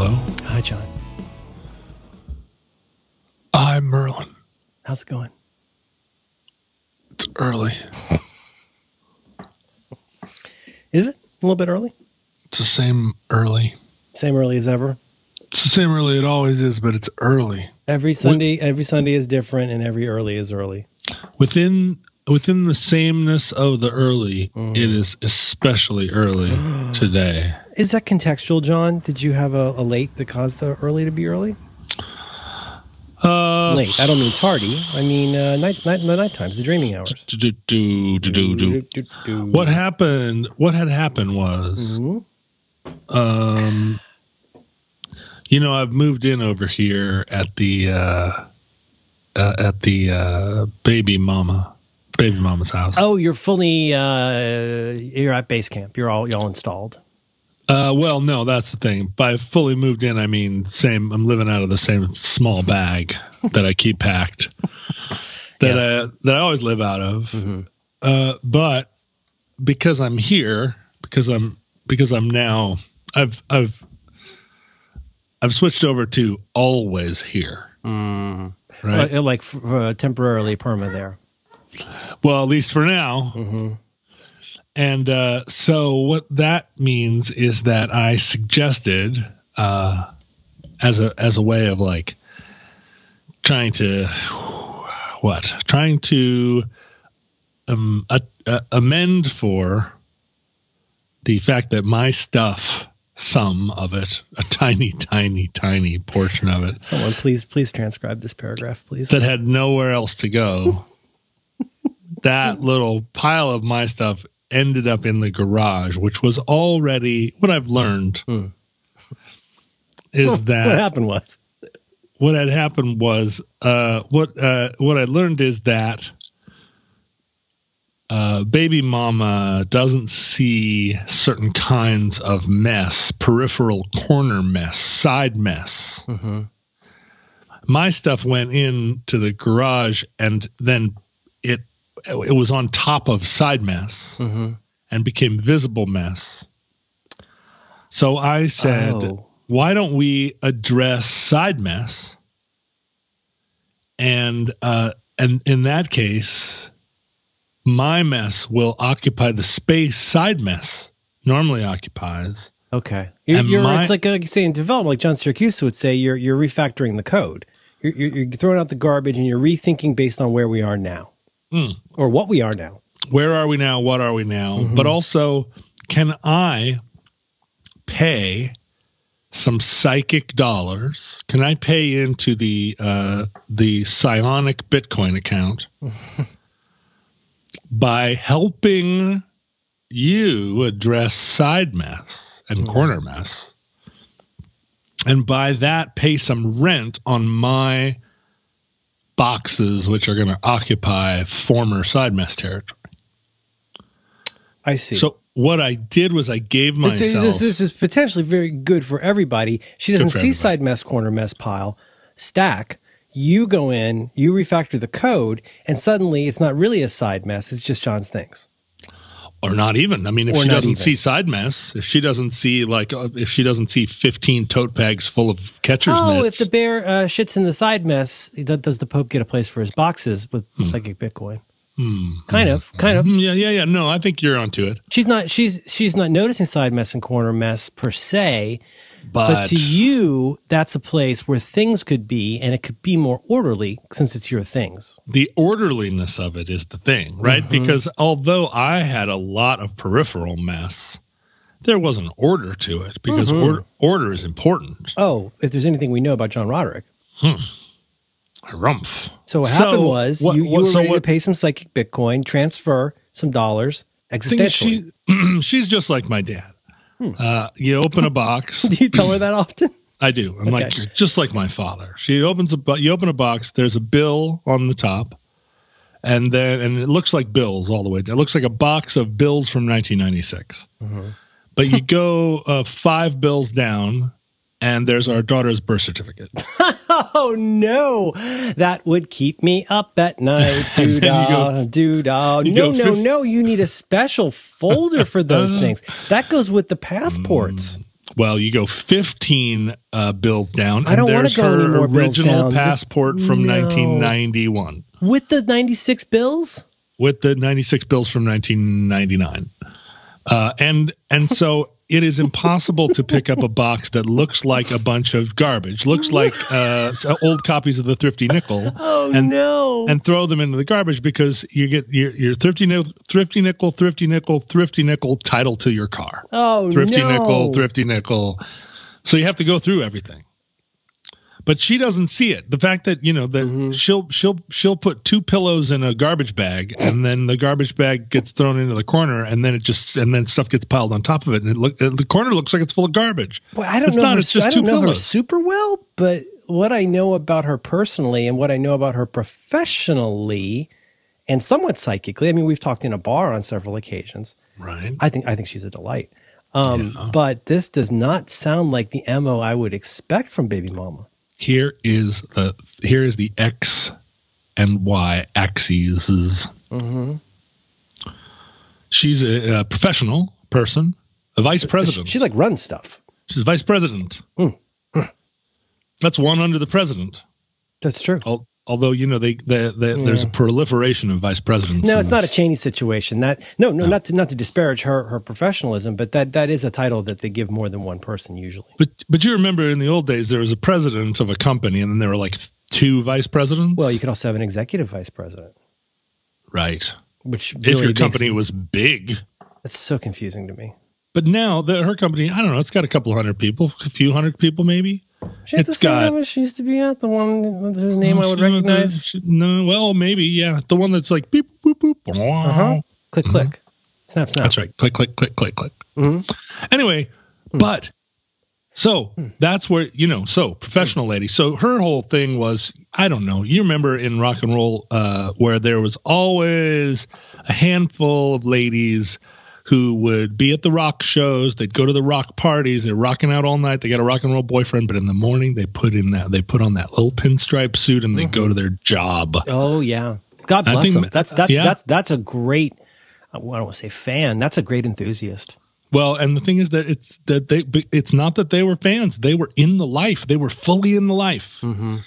Hello. Hi, John. I'm Merlin. How's it going? It's early. Is it a little bit early? It's the same early. Same early as ever. It's the same early it always is, but it's early. Every Sunday, every Sunday is different, and every early is early. Within within the sameness of the early, Mm. it is especially early today. Is that contextual, John? Did you have a, a late that caused the early to be early? Uh, Late. I don't mean tardy. I mean uh, night, night, the night times, the dreaming hours. do, do, do, do, do, do. What happened? What had happened was, Mhm. um, you know, I've moved in over here at the uh, uh, at the uh, baby mama, baby mama's house. Oh, you're fully. Uh, you're at base camp. You're all you're all installed. Uh, well, no, that's the thing. By fully moved in, I mean same. I'm living out of the same small bag that I keep packed, that Yeah. I that I always live out of. Mhm. Uh, but because I'm here, because I'm because I'm now, I've I've I've switched over to always here. Mm. Right. Uh, like uh, temporarily perma there. Well, at least for now. hmm And uh, so what that means is that I suggested uh, as a as a way of like trying to what trying to um, amend for the fact that my stuff some of it a tiny tiny tiny portion of it Someone please please transcribe this paragraph, please. that had nowhere else to go. that little pile of my stuff ended up in the garage, which was already what I've learned Hmm. is what that happened was what had happened was uh, what uh, what I learned is that uh, baby mama doesn't see certain kinds of mess, peripheral corner mess, side mess. hmm my stuff went into the garage and then it was on top of side mess hmm and became visible mess so i said Oh. why don't we address side mess and uh and in that case my mess will occupy the space side mess normally occupies. Okay, you're, you're my- it's like like you say in development, like John Siracusa would say, you're you're refactoring the code. You're, you're, you're throwing out the garbage and you're rethinking based on where we are now, Mm. or what we are now. where are we now? What are we now? Mm-hmm. But also, can I pay some psychic dollars? Can I pay into the uh, the psionic Bitcoin account by helping you address side mess and Mm-hmm. corner mess, and by that pay some rent on my boxes, which are going to occupy former side mess territory. I see. So what I did was I gave myself. this, this is potentially very good for everybody. She doesn't see everybody. side mess, corner mess pile, stack. You go in, you refactor the code, and suddenly it's not really a side mess. It's just John's things. Or not even. I mean, if Or she doesn't even. see side mess, if she doesn't see like, uh, if she doesn't see fifteen tote bags full of catcher's Oh, mitts, if the bear uh, shits in the side mess, does the Pope get a place for his boxes with Hmm. psychic Bitcoin? Kind of, kind of. Mm, yeah, yeah, yeah. No, I think you're onto it. She's not. She's she's not noticing side mess and corner mess per se, But, but to you, that's a place where things could be, and it could be more orderly since it's your things. the orderliness of it is the thing, right? Mm-hmm. Because although I had a lot of peripheral mess, there was an order to it because Mm-hmm. order, order is important. Oh, if there's anything we know about John Roderick. Rumph. So what So, happened was what- you, you what- were so ready to pay some psychic Bitcoin, transfer some dollars existentially. she, she's just like my dad. Hmm. Uh, you open a box. Do you tell her that often? I do. I'm like you're just like my father. She opens a you open a box. There's a bill on the top, and then and it looks like bills all the way. down. It looks like a box of bills from 1996. Mm-hmm. But you go uh, five bills down, and there's our daughter's birth certificate. Oh no, that would keep me up at night. Doo da, doo da. No, no, no. You need a special folder for those things. That goes with the passports. Well, you go 15 uh, bills down. I don't wanna there's go her any more bills original down. This- passport from no. 1991 With the 96 bills? with the 96 bills from 1999. Uh, and and so it is impossible to pick up a box that looks like a bunch of garbage, looks like uh, old copies of the Thrifty Nickel, Oh, And- no. and throw them into the garbage because you get your, your thrifty nickel, thrifty nickel, thrifty nickel, thrifty nickel title to your car. oh, thrifty no. nickel, thrifty nickel. So you have to go through everything. But she doesn't see it. The fact that you know that Mm-hmm. she'll she'll she'll put two pillows in a garbage bag, and then the garbage bag gets thrown into the corner, and then it just and then stuff gets piled on top of it, and it look the corner looks like it's full of garbage. Boy, I don't It's know. not, her, it's just I don't two know her pillows. super well, but what I know about her personally and what I know about her professionally and somewhat psychically, I mean, we've talked in a bar on several occasions. Right. I think I think she's a delight. Um, Yeah. But this does not sound like the mo I would expect from Baby Mama. Here is the here is the X and Y axes. Mm-hmm. She's a, a professional person, a vice She, president. she like runs stuff. She's vice president. Hmm. That's one under the president. That's true. Al- Although you know they, they, they there's a proliferation of vice presidents. No, it's not a. Cheney situation. That no, no, not to not to disparage her her professionalism, but that that is a title that they give more than one person usually. But but you remember in the old days there was a president of a company and then there were like two vice presidents. Well, you could also have an executive vice president, right. which If really your makes- company was big. that's so confusing to me. But now the, her company, I don't know, it's got a couple hundred people, a few hundred people maybe. She has the same got- name as she used to be at the one whose name I would recognize. she- No, well, maybe, yeah. The one that's like beep, boop, boop. Uh huh. Click click. Snap snap. Mm-hmm. That's right. Click, click, click, click, click. Mhm. Anyway, but so that's where, you know, so professional lady. So her whole thing was, I don't know, you remember in rock and roll uh, where there was always a handful of ladies who would be at the rock shows. They'd go to the rock parties. They're rocking out all night. They got a rock and roll boyfriend, but in the morning they put in that, they put on that little pinstripe suit and they go to their job. Oh yeah. God bless think- them. That's that's yeah. that's that's a great. I don't want to say fan. That's a great enthusiast. Well, and the thing is that it's that they it's not that they were fans. They were in the life. They were fully in the life. Mm-hmm.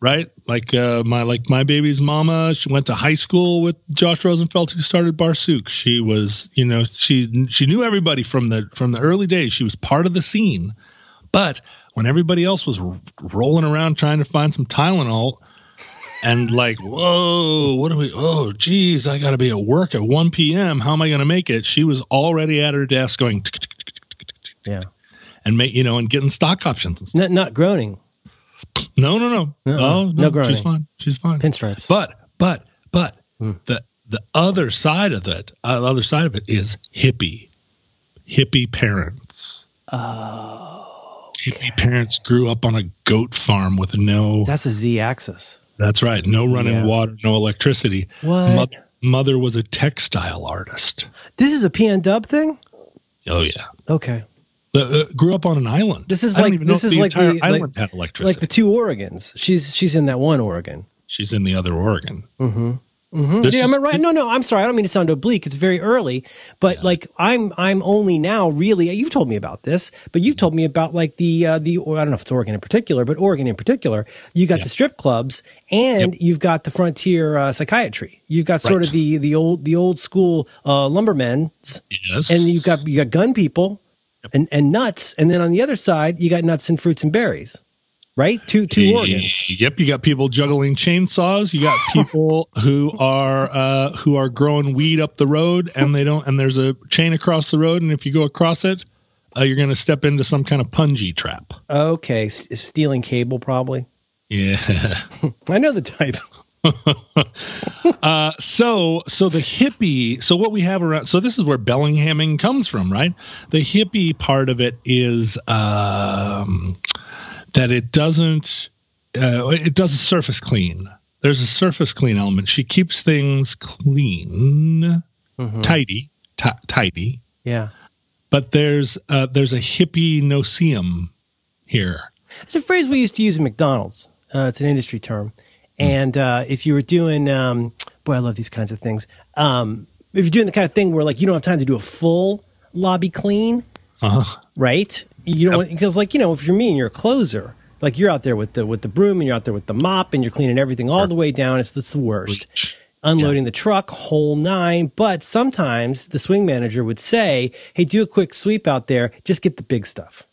Right? Like uh my like my baby's mama, she went to high school with Josh Rosenfeld who started Barsuk. She was, you know, she she knew everybody from the from the early days. She was part of the scene. But when everybody else was r- rolling around trying to find some Tylenol and like, whoa, what are we? Oh, geez, I got to be at work at 1 p.m. How am I going to make it? She was already at her desk going Yeah. and make you know and getting stock options. and stuff. Not not groaning. No, no, no. Uh-uh. Oh, No no, groaning. she's fine. She's fine. Pinstripes. But but but Hmm. the the other side of it, uh, the other side of it is hippie, hippie parents. oh, Hippie parents grew up on a goat farm with no. that's a Z axis. That's right. No running Yeah. water, no electricity. What? Mo- mother was a textile artist. This is a PN dub thing. Oh yeah. Okay. Uh, uh, grew up on an island. This is like- this is the like the- island like- had electricity. Like the two Oregons. She's she's in that one Oregon. She's in the other Oregon. Mm-hmm. Mm-hmm. Yeah, am I right? No, no. I'm sorry. I don't mean to sound oblique. It's very early, but like I'm, I'm only now really. You've told me about this, but you've told me about like the, uh, the. Or I don't know if it's Oregon in particular, but Oregon in particular. You got Yeah. the strip clubs, and you've got the frontier uh, psychiatry. You've got sort Right. of the the old the old school uh, lumbermen, Yes. and you've got you got gun people, and and nuts, and then on the other side you got nuts and fruits and berries. Right, two two Oregons. Yep, you got people juggling chainsaws. You got people who are uh, who are growing weed up the road, and they don't. And there's a chain across the road, and if you go across it, uh, you're going to step into some kind of punji trap. Okay, s- stealing cable probably. Yeah. I know the type. uh, so so the hippie. So what we have around. So this is where Bellinghaming comes from, right? The hippie part of it is um, that it doesn't. Uh, it does a surface clean. There's a surface clean element. She keeps things clean, Mhm. tidy, ti tidy. Yeah. But there's uh, there's a hippie noceum here. It's a phrase we used to use in McDonald's. Uh, it's an industry term. And uh, if you were doing, um, boy, I love these kinds of things. Um, if you're doing the kind of thing where like you don't have time to do a full lobby clean, Uh-huh. right? You don't because like you know if you're me and you're a closer, like you're out there with the with the broom and you're out there with the mop and you're cleaning everything all the way down. It's, it's the worst. Unloading the truck, whole nine. But sometimes the swing manager would say, "Hey, do a quick sweep out there. Just get the big stuff."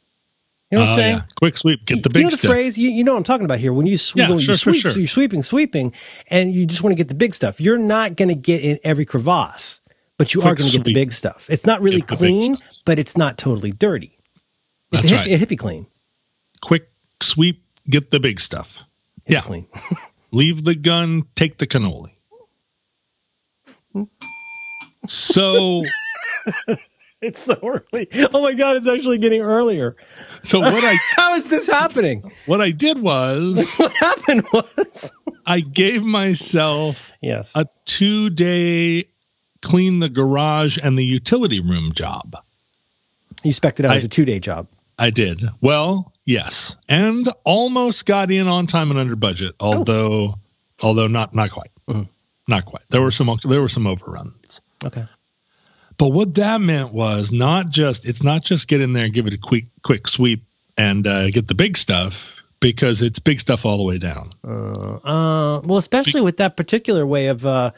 You know what I'm Oh, saying? yeah. Quick sweep, get the you big know the stuff. phrase you, you know what I'm talking about here when you, sw- Yeah, when sure, you sweep, sure. so you're sweeping sweeping and you just want to get the big stuff you're not going to get in every crevasse but you are going to get the big stuff it's not really Get the big clean but it's not totally dirty it's That's a, hip, right. a hippie clean Quick sweep, get the big stuff. hippie Yeah. clean Leave the gun, take the cannoli. So, it's so early oh my god it's actually getting earlier so what I how is this happening what I did was what happened was I gave myself yes a two day clean the garage and the utility room job. you spec it out I- as a two-day job I did. Well, yes. And almost got in on time and under budget, although although not not quite. Mhm. Not quite. There were some there were some overruns. okay But what that meant was not just it's not just get in there and give it a quick quick sweep and uh, get the big stuff because it's big stuff all the way down. Uh, uh, well, especially with that particular way of uh,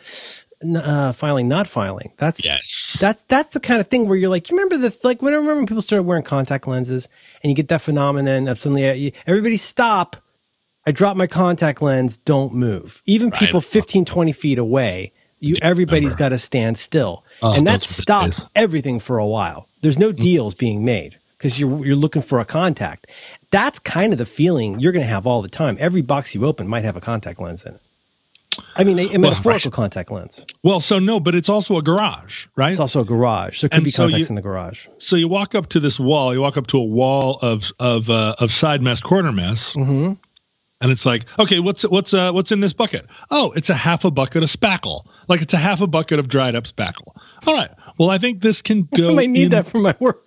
uh, filing, not filing. That's Yes. that's that's the kind of thing where you're like, you remember the like when I remember when people started wearing contact lenses, and you get that phenomenon of suddenly uh, everybody stop. I drop my contact lens. Don't move. Even Right. people 15, 20 feet away, you everybody's got to stand still, Oh, and that those were the stops. Mm. everything for a while. There's no deals being made because you're you're looking for a contact. That's kind of the feeling you're going to have all the time. Every box you open might have a contact lens in it. I mean, a, a metaphorical contact lens. Well, so no, but it's also a garage, right? It's also a garage. There could And be so contacts you- in the garage. so you walk up to this wall. You walk up to a wall of of uh, of side mess, corner mess, hmm and it's like, okay, what's what's uh, what's in this bucket? Oh, it's a half a bucket of spackle. Like it's a half a bucket of dried up spackle. All right. Well, I think this can go. I might need in- that for my work.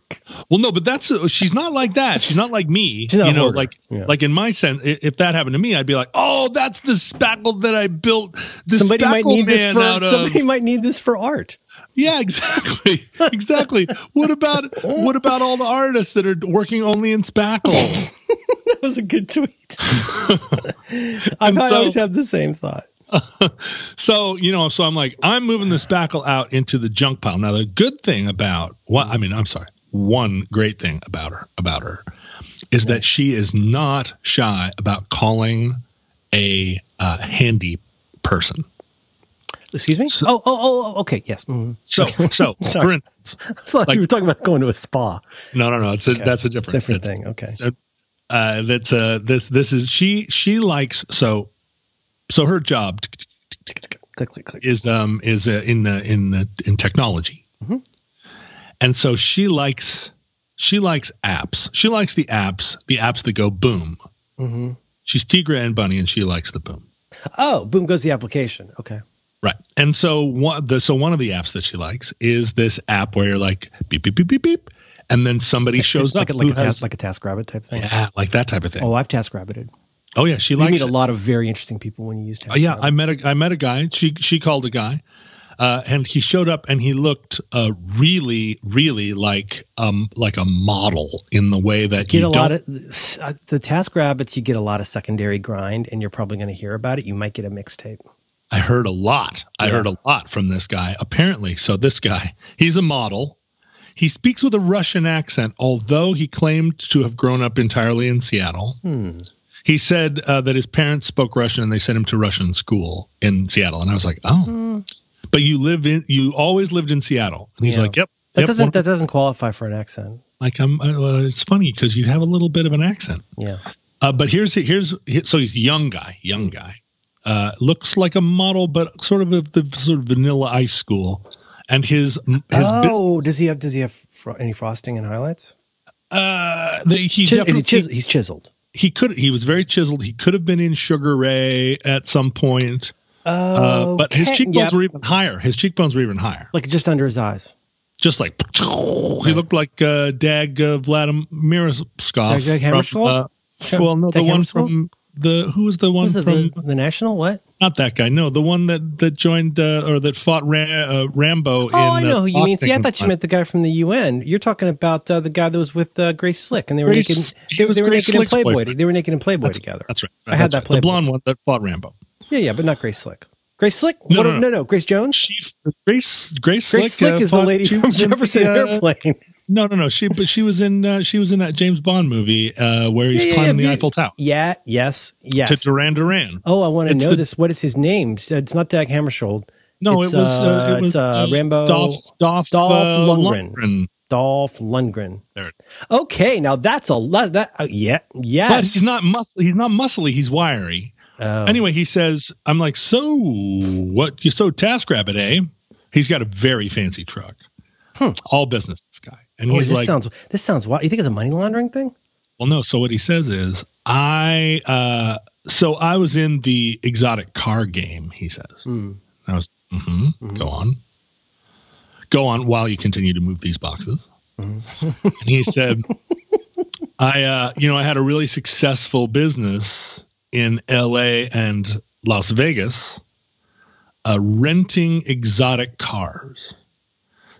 Well, no, but that's she's not like that. She's not like me. She's not you know, like Yeah. like in my sense, if that happened to me, I'd be like, oh, that's the spackle that I built. The somebody might need this for of- somebody might need this for art. Yeah, exactly, exactly. what about what about all the artists that are working only in spackle? That was a good tweet. I've I so- always have the same thought. so you know, so I'm like, I'm moving the spackle out into the junk pile. Now, the good thing about what I mean, I'm sorry, one great thing about her about her is that she is not shy about calling a uh, handy person. Excuse me. So- oh, oh, oh, okay. Yes. Mhm. So, so for Sorry. instance, It's like, Like- you were talking about going to a spa. no, no, no, it's a, that's a different, Different it's- thing. Okay. So, uh, that's uh, this this is she she likes so so her job Click, click, click. is um is uh, in uh, in uh, in technology, Mhm. and so she likes she likes apps. She likes the apps the apps that go boom. hmm She's Tigra and Bunny, and she likes the boom. Oh, boom goes the application. Okay. Right. And so one the so one of the apps that she likes is this app where you're like beep beep beep beep beep, and then somebody shows like up a, like who a task, has like a task rabbit type thing. yeah like that type of thing. Oh, I've task rabbited. Oh yeah, she likes You likes meet a lot of very interesting people when you use task. Oh, yeah, rabbit. I met a I met a guy. She she called a guy, uh, and he showed up and he looked uh, really really like um like a model in the way that get you a lot of uh, the task rabbits. You get a lot of secondary grind, and you're probably going to hear about it. You might get a mixtape. I heard a lot. I Yeah. heard a lot from this guy. Apparently, so this guy he's a model. He speaks with a Russian accent, although he claimed to have grown up entirely in Seattle. Hmm. He said uh, that his parents spoke Russian and they sent him to Russian school in Seattle. And I was like, oh, Hmm. but you live in, you always lived in Seattle. And he's Yeah. like, yep. That yep, doesn't one- that doesn't qualify for an accent. like I'm. Uh, it's funny because you have a little bit of an accent. Yeah. Uh, but here's here's so he's a young guy, young guy. Uh, looks like a model, but sort of of the sort of vanilla ice school. And his his oh, does he have does he have fro- any frosting and highlights? uh, the, he Chis- is he chis- he's chiseled. he could he was very chiseled. He could have been in Sugar Ray at some point, uh, but his cheekbones yep. were even higher. His cheekbones were even higher. like just under his eyes. Just like he looked like uh, Dag uh, Vladimirovskov. Dag- Dag from, uh, well, no, the Dag one Hammarskjöld? from the who was the one Was from the, the national? What? not that guy? No, the one that that joined uh, or that fought Ram, uh, Rambo. Oh, in, I know uh, who you mean. See, I thought you meant the guy from the UN. You're talking about uh, the guy that was with uh, Grace Slick, and they were Grace- naked. They, they were naked in Playboy. boyfriend. They were naked in Playboy That's- together. That's right. I had that right. Playboy. The blonde one that fought Rambo. Yeah, yeah, but not Grace Slick. Grace Slick? No, What- no, no. no, no. Grace Jones. Grace Grace Grace Slick, Slick uh, is the lady from Jefferson Airplane. No, no, no. She but she was in uh, she was in that James Bond movie uh, where he's Yeah, climbing yeah, the Eiffel Tower Yeah, yes, Yes. to yes. Duran Duran. Oh, I want to It's know the- this. What is his name? It's not Dag Hammarskjöld. No, It's, it was uh, uh, it was it's, uh, Rambo- Dolph Dolph, Dolph uh, Lundgren. Lundgren. Dolph Lundgren. There it Okay, now that's a lot. That uh, yeah, But he's not muscle. He's not muscly. He's wiry. Oh. Anyway, he says, "I'm like, so what? You so task rabbit, eh? He's got a very fancy truck, Hmm. all business. This guy, and Boy, he's this like, sounds this sounds wild. You think it's a money laundering thing? well, no. So what he says is, I, uh, so I was in the exotic car game. He says, Hmm. I was, mm-hmm, go on, go on while you continue to move these boxes. and he said, I, uh, you know, I had a really successful business in LA and Las Vegas, uh, renting exotic cars.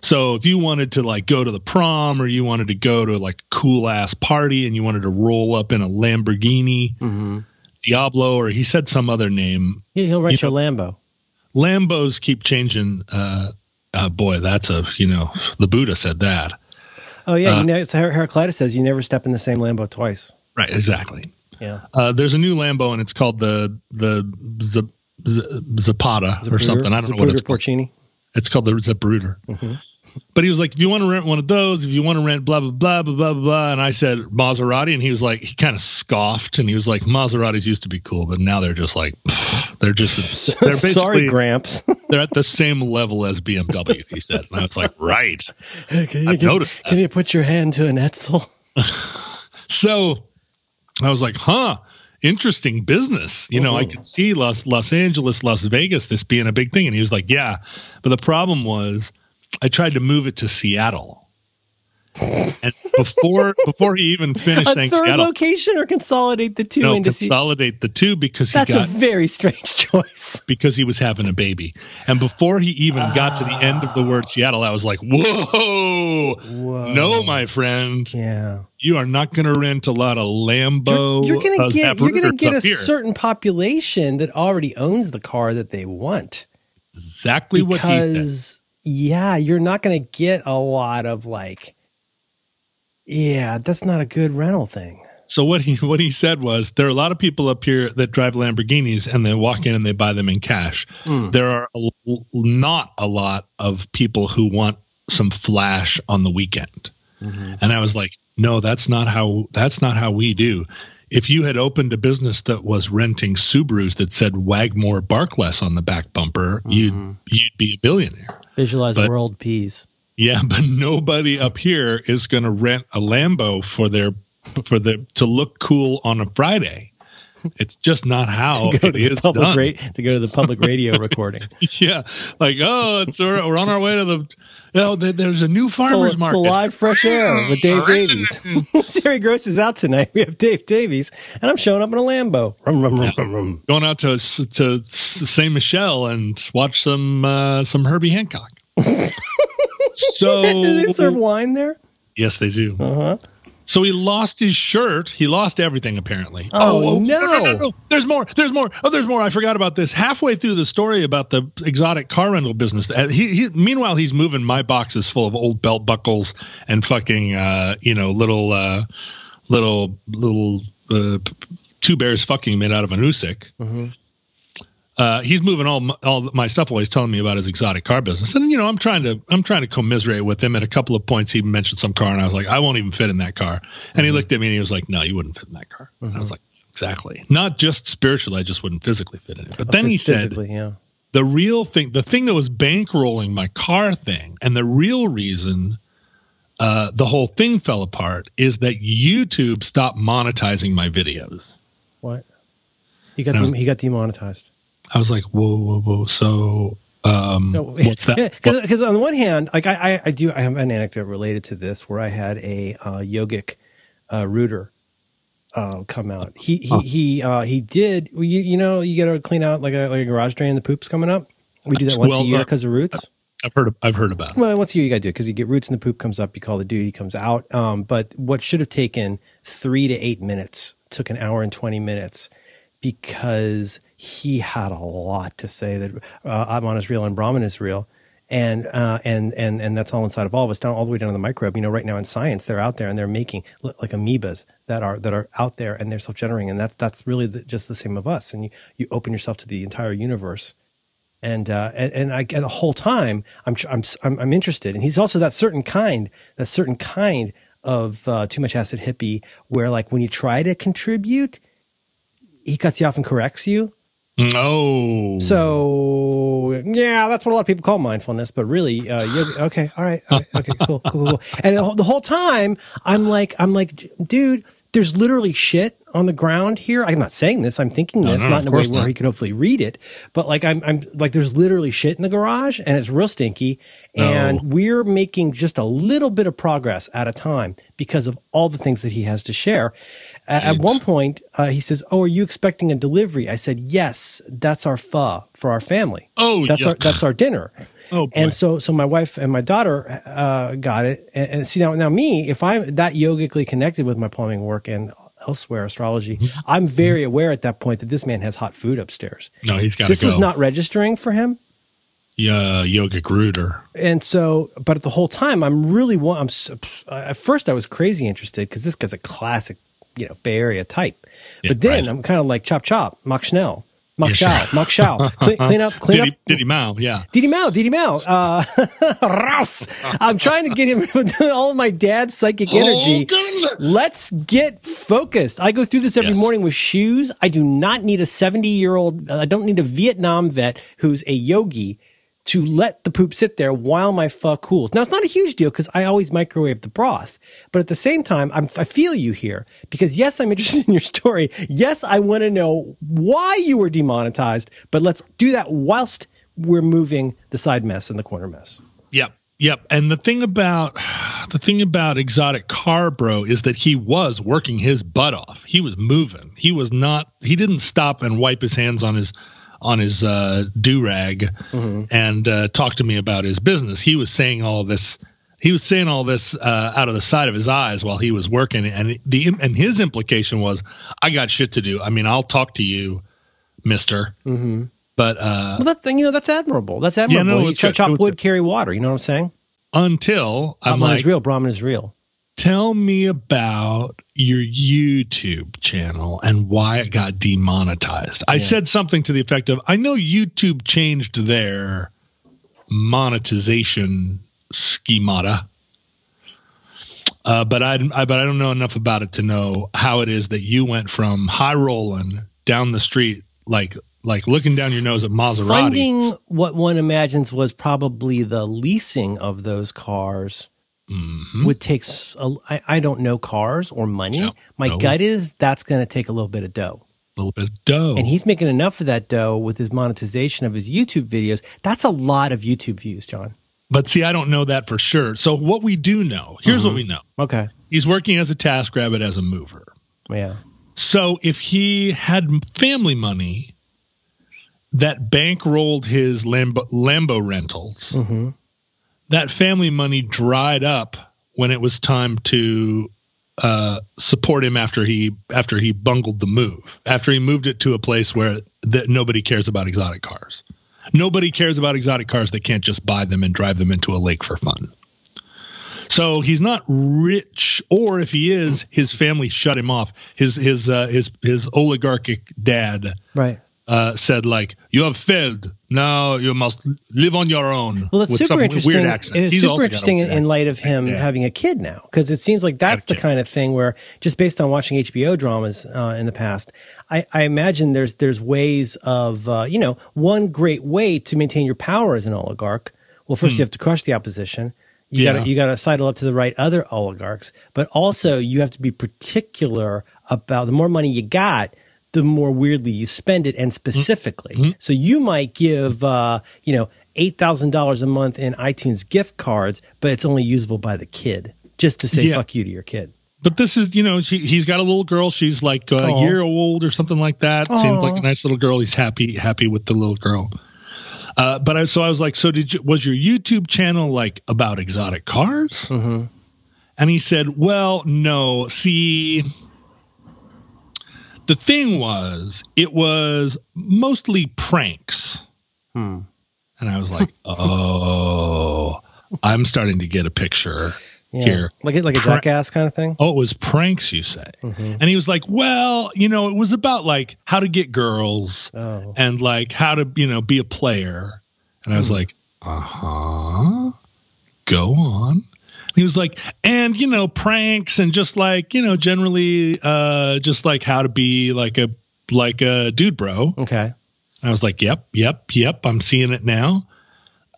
So if you wanted to like go to the prom or you wanted to go to like a cool ass party and you wanted to roll up in a Lamborghini Mm-hmm. Diablo or he said some other name, Yeah, he'll rent You your Lambo. Lambos keep changing. Uh, uh, boy, that's a you know the Buddha said that. Oh yeah, Uh, you know, it's Her- Heraclitus says you never step in the same Lambo twice. Right, exactly. Yeah, Uh, there's a new Lambo and it's called the the Z- Z- Zapata or something. I don't know what Zapruder it's called. Porcini. It's called the Zapruder. Mhm. But he was like, if you want to rent one of those, if you want to rent blah blah blah blah blah blah, and I said Maserati, and he was like, he kind of scoffed, and he was like, Maseratis used to be cool, but now they're just like, they're just they're basically Sorry, Gramps. they're at the same level as BMW. He said, and I was like, right. can, you, can- noticed can you put your hand to an Edsel? So I was like, huh, interesting business. You know, I Mhm. could see Los Los Angeles, Las Vegas, this being a big thing. And he was like, yeah. But the problem was I tried to move it to Seattle. And before before he even finished A third Seattle, location or consolidate the two no, into consolidate the two because he That's a got very strange choice. because he was having a baby. And before he even got to the end of the word Seattle, I was like, whoa, Whoa. no, my friend. Yeah. You are not going to rent a lot of Lambo. You're, you're gonna uh, get you're gonna get a here. certain population that already owns the car that they want. exactly what he said. Because yeah, you're not gonna get a lot of like yeah, that's not a good rental thing. So what he what he said was there are a lot of people up here that drive Lamborghinis and they walk in and they buy them in cash. Hmm. There are a, not a lot of people who want some flash on the weekend. Mhm. And I was like, no, that's not how that's not how we do. If you had opened a business that was renting Subarus that said Wagmore Barkless on the back bumper, you'd Mhm. you'd be a billionaire. Visualize But- world peas. Yeah, but nobody up here is going to rent a Lambo for their for the to look cool on a Friday. It's just not how to go it to the public done. ra- to go to the public radio recording. Yeah, like oh, it's we're, we're on our way to the. Oh, there- there's a new It's a, farmers it's a market. live fresh air with Dave Davies. Terry Gross is out tonight. We have Dave Davies, and I'm showing up in a Lambo. Rum, rum, rum, rum, rum. Going out to to Saint Michelle and watch some uh, some Herbie Hancock. So Do they serve wine there? yes, they do. Uh huh. So he lost his shirt. He lost everything apparently. Oh, no, no. no, no. There's more. There's more. Oh, there's more. I forgot about this. Halfway through the story about the exotic car rental business, uh, he, he meanwhile he's moving my boxes full of old belt buckles and fucking uh, you know little uh, little little uh, two bears fucking made out of an oosik. Mhm. Uh, he's moving all my, all my stuff while he's telling me about his exotic car business, and you know I'm trying to I'm trying to commiserate with him. At a couple of points, he mentioned some car, and I was like, I won't even fit in that car. And he looked at me and he was like, No, you wouldn't fit in that car. And I was like, Exactly. Not just spiritually, I just wouldn't physically fit in it. But then he said physically, yeah. the real thing, the thing that was bankrolling my car thing, and the real reason uh, the whole thing fell apart is that YouTube stopped monetizing my videos. What? He got No. dem- he got demonetized. I was like, whoa, whoa, whoa. So, um, No, what's that? Because on the one hand, like I, I, I do, I have an anecdote related to this where I had a uh, yogic uh, rooter uh, come out. He he he uh, he did. You, you know, you got to clean out like a like a garage drain. The poop's coming up. We do that once Well, a year uh, because of roots. I've heard. I've heard about it. Well, once a year you got to do it because you get roots and the poop comes up. You call the dude, he comes out. Um, but what should have taken three to eight minutes took an hour and twenty minutes because he had a lot to say that uh, Atman is real and Brahman is real. And, uh, and, and, and that's all inside of all of us down all the way down to the microbe. You know, right now in science, they're out there and they're making like amoebas that are, that are out there and they're self-generating. And that's, that's really the, just the same of us. And you, you open yourself to the entire universe. And, uh, and, and I get the whole time I'm, I'm, I'm, I'm interested. And he's also that certain kind, that certain kind of, uh, too much acid hippie where like when you try to contribute, he cuts you off and corrects you. Oh, So yeah, that's what a lot of people call mindfulness, but really, uh, yoga, okay, all right, all right, okay, cool, cool, cool. And the whole time, I'm like, I'm like, dude, there's literally shit on the ground here. I'm not saying this. I'm thinking this, no, not in a way where not. he could hopefully read it, but like, I'm, I'm like, there's literally shit in the garage, and it's real stinky, and we're making just a little bit of progress at a time because of all the things that he has to share. A- At one point, uh, he says, "Oh, are you expecting a delivery?" I said, "Yes, that's our pho for our family. Oh, that's our that's our dinner." Oh, boy. and so so my wife and my daughter uh, got it. And, and see now now me, if I'm that yogically connected with my plumbing work and elsewhere astrology, Mm-hmm. I'm very aware at that point that this man has hot food upstairs. no, he's got This go. was not registering for him. yeah, yogic rooter. And so, but at the whole time, I'm really, I'm, at first I was crazy interested because this guy's a classic, you know, Bay Area type. Yeah, but then right. I'm kind of like chop chop, Mach Schnell, Mach Yeah, Schau, Mach Schau, clean, clean up, clean Diddy, up. Diddy Mao, yeah. Didi Mao, Didi Mao, uh, Rouse. I'm trying to get him all of my dad's psychic energy. goodness. Let's get focused. I go through this every Yes. morning with shoes. I do not need a 70 year old, I don't need a Vietnam vet who's a yogi to let the poop sit there while my pho cools. Now, it's not a huge deal because I always microwave the broth. But at the same time, I'm, I feel you here because yes, I'm interested in your story. Yes, I want to know why you were demonetized, but let's do that whilst we're moving the side mess and the corner mess. Yep. Yep. And the thing about the thing about exotic car bro is that he was working his butt off. He was moving. He was not he didn't stop and wipe his hands on his on his uh do rag and uh talk to me about his business. He was saying all this he was saying all this uh, out of the side of his eyes while he was working, and the and his implication was, "I got shit to do. I mean, I'll talk to you, Mister." Mm-hmm. But uh, Well, that's, you know, that's admirable. That's admirable. no, you chop, chop wood, good. carry water. You know what I'm saying? until I'm Brahman like, is real. Brahman is real. Tell me about your YouTube channel and why it got demonetized. I said something to the effect of, I know YouTube changed their monetization schemata. Uh, but I, I but I don't know enough about it to know how it is that you went from high rolling down the street like like looking down your nose at Maserati. Funding what one imagines was probably the leasing of those cars Mhm. would take, I, I don't know cars or money. Yeah, My no. gut is that's going to take a little bit of dough. a little bit of dough. And he's making enough of that dough with his monetization of his YouTube videos. That's a lot of YouTube views, John. But see, I don't know that for sure. So what we do know, here's what we know. Okay. He's working as a task rabbit as a mover. Yeah. So if he had family money that bankrolled his Lambo, Lambo rentals, hmm that family money dried up when it was time to uh, support him after he after he bungled the move. After he moved it to a place where that nobody cares about exotic cars. Nobody cares about exotic cars that can't just buy them and drive them into a lake for fun. So he's not rich, or if he is, his family shut him off. His his uh, his his oligarchic dad Right. Uh, said like, "You have failed. Now you must live on your own." Well, that's super interesting. Weird accent. It's He's super interesting in, light of him Yeah. having a kid now, because it seems like that's Got the kind of thing where just based on watching HBO dramas uh, in the past, I, I imagine there's there's ways of uh, you know one great way to maintain your power as an oligarch. Well, first you have to crush the opposition. You Hmm. Yeah. gotta you gotta sidle up to the right other oligarchs, but also you have to be particular about the more money you got, the more weirdly you spend it, and specifically. Mm-hmm. So you might give uh, you know eight thousand dollars a month in iTunes gift cards, but it's only usable by the kid, just to say Yeah. fuck you to your kid. but this is you know she, he's got a little girl. She's like a Aw. year old or something like that. Seems like a nice little girl. He's happy happy with the little girl. Uh, but I, so I was like, so did you, was your YouTube channel like about exotic cars? Mm-hmm. And he said, well, no. See, the thing was, it was mostly pranks. Hmm. And I was like, oh, I'm starting to get a picture Yeah. here. Like a, like a Pra- jackass kind of thing. Oh, it was pranks, you say? Mhm. And he was like, well, you know, it was about like how to get girls Oh. and like how to, you know, be a player. And I was Mhm. like, uh huh. Go on. He was like, and you know, pranks and just like, you know, generally uh just like how to be like a like a dude bro. Okay. I was like, yep, yep, yep, I'm seeing it now.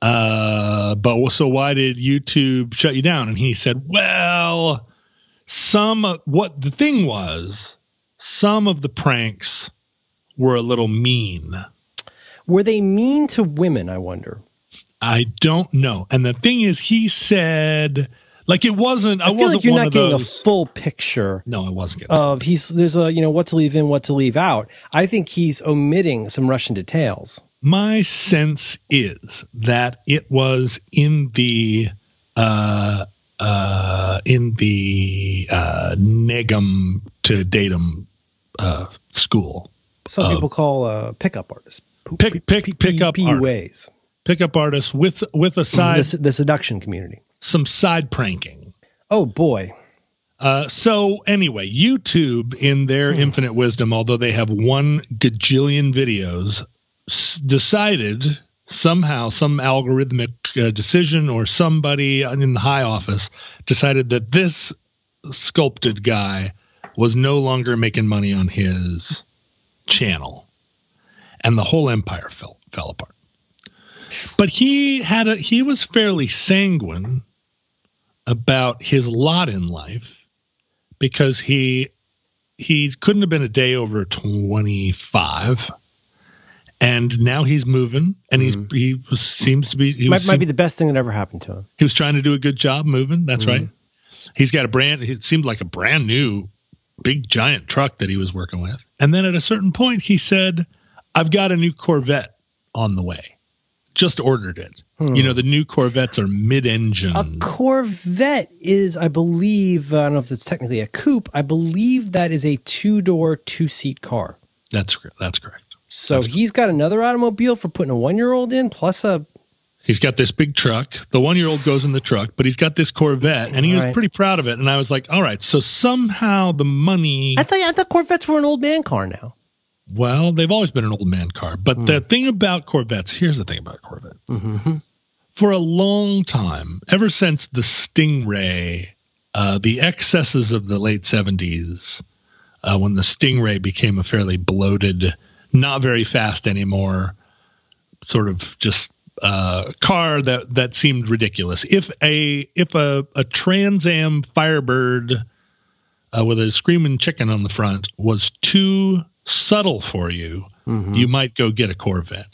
Uh but so why did YouTube shut you down? And he said, well, some what the thing was, some of the pranks were a little mean. Were they mean to women? I wonder. I don't know. And the thing is, he said, like, it wasn't. I, I, feel wasn't like you're not getting those. a full picture no, I wasn't getting. of he's there's a you know what to leave in, what to leave out. I think he's omitting some Russian details. My sense is that it was in the uh, uh, in the uh, Negum to datum uh, school. Some Uh, people call uh, pickup artists. Pick- pick- pickup artists. ways. Pickup artists with with a side The, the seduction community. Some side pranking. Oh boy. Uh, so anyway, YouTube, in their infinite wisdom, although they have one gajillion videos, s- decided somehow some algorithmic uh, decision or somebody in the high office decided that this sculpted guy was no longer making money on his channel, and the whole empire fell fell apart. But he had a he was fairly sanguine about his lot in life because he he couldn't have been a day over 25 and now he's moving and he's he was, seems to be he Might, was, might be the best thing that ever happened to him. he was trying to do a good job moving. That's Mhm. right he's got a brand it seemed like a brand new big giant truck that he was working with. And then at a certain point he said i've got a new corvette on the way just ordered it Hmm. you know the new corvettes are mid-engine A Corvette is, I believe, uh, I don't know if it's technically a coupe. I believe that is a two door, two seat car. that's that's correct So That's he's got another automobile for putting a one year old in, plus a. He's got this big truck. The one year old goes in the truck, but he's got this Corvette, and he was pretty proud of it. And I was like, all right, so somehow the money. I thought I thought Corvettes were an old man car now. Well, they've always been an old man car. But Hmm. the thing about Corvettes here's the thing about Corvettes. Mm-hmm. For a long time, ever since the Stingray, uh, the excesses of the late 70s, uh, when the Stingray became a fairly bloated, not very fast anymore, sort of just uh, car that that seemed ridiculous. If a if a, a Trans Am Firebird uh, with a screaming chicken on the front was too subtle for you, Mm-hmm. you might go get a Corvette.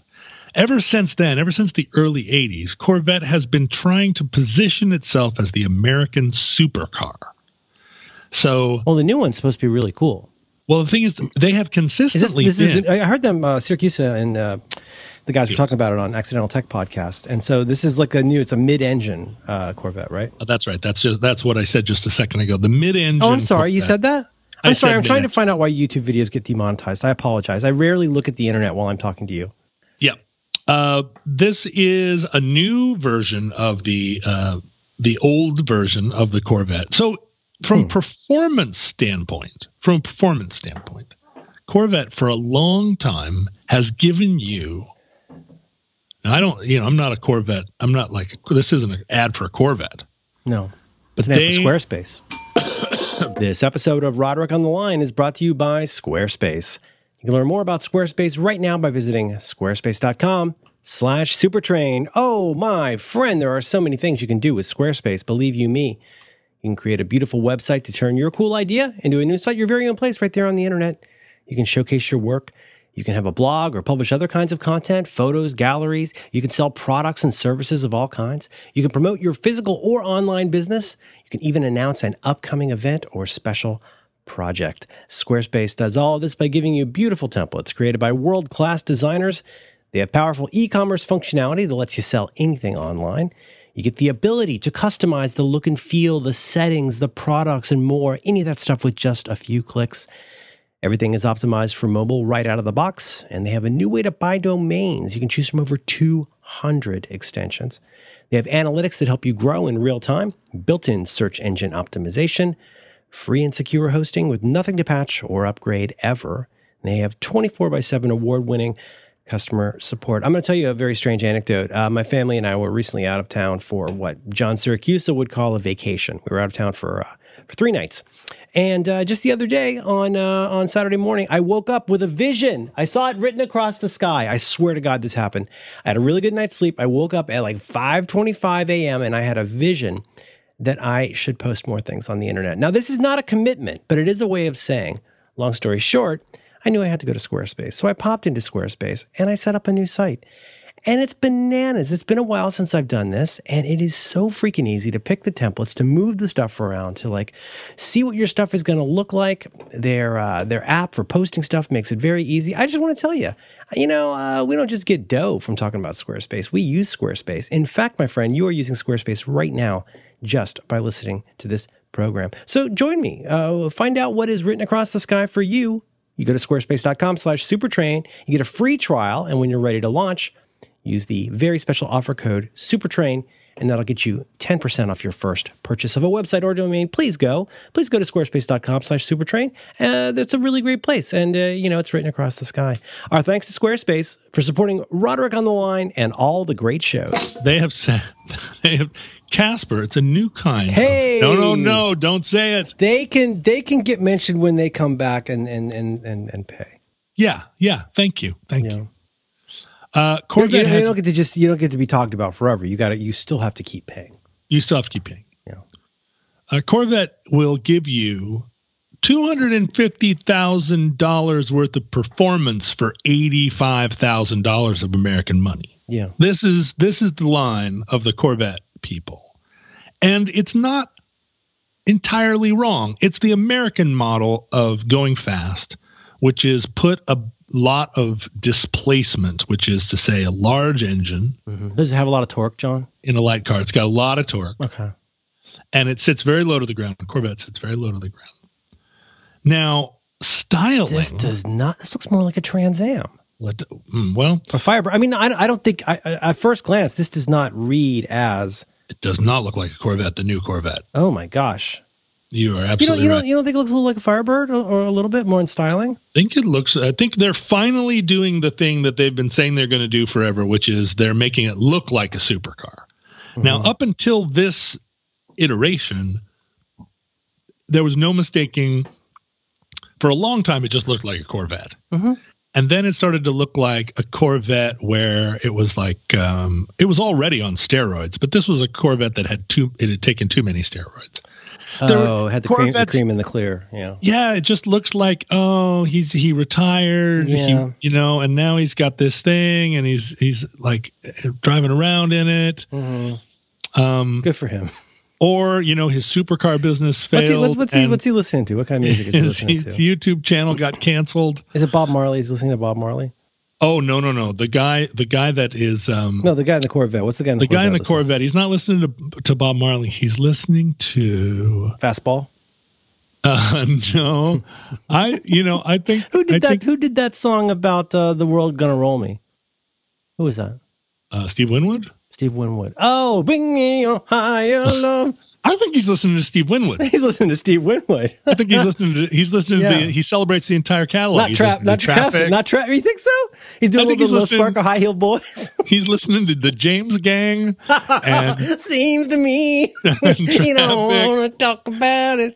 Ever since then, ever since the early 80s, Corvette has been trying to position itself as the American supercar. So, Well, the new one's supposed to be really cool. well, the thing is, they have Is this, consistently this is the, I heard them, uh, Siracusa and uh, the guys were talking about it on Accidental Tech podcast. And so this is like a new, it's a mid engine uh, Corvette, right? Oh, that's right. That's just that's what I said just a second ago. The mid-engine. Oh, I'm sorry. You said that? I I'm sorry. I'm trying to find out why YouTube videos get demonetized. I apologize. I rarely look at the internet while I'm talking to you. Yeah. Uh, this is a new version of the uh, the old version of the Corvette. So, from Hmm. performance standpoint, from a performance standpoint, Corvette for a long time has given you. Now, I don't, you know, I'm not a Corvette. I'm not like this isn't an ad for a Corvette. No. But It's an ad for Squarespace. This episode of Roderick on the Line is brought to you by Squarespace. You can learn more about Squarespace right now by visiting squarespace.com slash supertrain. Oh, my friend, there are so many things you can do with Squarespace, believe you me. You can create a beautiful website to turn your cool idea into a new site, your very own place right there on the internet. You can showcase your work. You can have a blog or publish other kinds of content, photos, galleries. You can sell products and services of all kinds. You can promote your physical or online business. You can even announce an upcoming event or special project. Squarespace does all this by giving you beautiful templates created by world class designers. They have powerful e commerce functionality that lets you sell anything online. You get the ability to customize the look and feel, the settings, the products, and more, any of that stuff with just a few clicks. Everything is optimized for mobile right out of the box, and they have a new way to buy domains. You can choose from over 200 extensions. They have analytics that help you grow in real time, built in search engine optimization, free and secure hosting with nothing to patch or upgrade ever. They have 24 by 7 award winning customer support. I'm going to tell you a very strange anecdote. Uh, my family and I were recently out of town for what John Siracusa would call a vacation. We were out of town for uh, for three nights, and uh, just the other day on uh, on Saturday morning, I woke up with a vision. I saw it written across the sky. I swear to God, this happened. I had a really good night's sleep. I woke up at like 5:25 a.m. and I had a vision that I should post more things on the internet. Now, this is not a commitment, but it is a way of saying. Long story short I knew I had to go to Squarespace. So I popped into Squarespace and I set up a new site. And it's bananas. It's been a while since I've done this, and it is so freaking easy to pick the templates, to move the stuff around, to like see what your stuff is going to look like. Their uh, their app for posting stuff makes it very easy. I just want to tell you, you know, uh, we don't just get dough from talking about Squarespace. We use Squarespace. In fact, my friend, you are using Squarespace right now just by listening to this program. So join me. Uh, find out what is written across the sky for you you go to squarespace.com slash supertrain, you get a free trial, and when you're ready to launch, use the very special offer code supertrain, and that'll get you 10% off your first purchase of a website or domain. Please go. Please go to squarespace.com slash supertrain. Uh, that's a really great place, and, uh, you know, it's written across the sky. Our thanks to Squarespace for supporting Roderick on the Line and all the great shows. They have said, they have Casper. It's a new kind. Hey, no, no, no! Don't say it. They can they can get mentioned when they come back and and and and, and pay. Yeah, yeah. Thank you, thank Yeah. you. Uh, Corvette you, you don't get to just you don't get to be talked about forever. You got to you still have to keep paying. you still have to keep paying. Yeah. Uh, Corvette will give you two hundred and fifty thousand dollars worth of performance for eighty-five thousand dollars of American money. Yeah. This is this is the line of the Corvette people. And it's not entirely wrong. It's the American model of going fast, which is put a lot of displacement, which is to say a large engine Does it have a lot of torque, John? in a light car. It's got a lot of torque Okay. and it sits very low to the ground. Corvette sits very low to the ground. Now, styling. This does not. This looks more like a Trans Am. let- mm, well, A Firebird. I mean, I, I don't think. I, I, at first glance, this does not read as. it does not look like a Corvette, the new Corvette. Oh my gosh! You are You absolutely don't. You right. don't. You don't think it looks a little like a Firebird, or, or a little bit more in styling? I think it looks. I think they're finally doing the thing that they've been saying they're going to do forever, which is they're making it look like a supercar. Now, up until this iteration, there was no mistaking. For a long time, it just looked like a Corvette, Mhm. and then it started to look like a Corvette where it was like um, it was already on steroids, but this was a Corvette that had too. It had taken too many steroids. Oh, had the cream, the cream in the clear. Yeah. yeah, it just looks like oh he's he retired, Yeah. he, you know, and now he's got this thing and he's he's like driving around in it. hmm Um, Good for him. or you know his supercar business failed. What's he, what's, what's, he, what's he listening to? What kind of music is he his, listening his to? YouTube channel got canceled. Is it Bob Marley? He's listening to Bob Marley. Oh no no no the guy the guy that is um No, the guy in the Corvette. What's the guy in the, the guy in the listening? Corvette. He's not listening to to Bob Marley. He's listening to Fastball. uh no I you know I think Who did I that? think, Who did that song about uh, the world gonna roll me? Who was that? uh, Steve Winwood. Steve Winwood. Oh, bring me your higher love. I think he's listening to Steve Winwood. He's listening to Steve Winwood. I think he's listening to he's listening Yeah. to the he celebrates the entire catalog. not He's trap, not traffic, not traffic. You think so? He's doing I a little bit he's of Lil listening- Spark or High Heel Boys. He's listening to the James Gang and Seems to me you don't want to talk about it.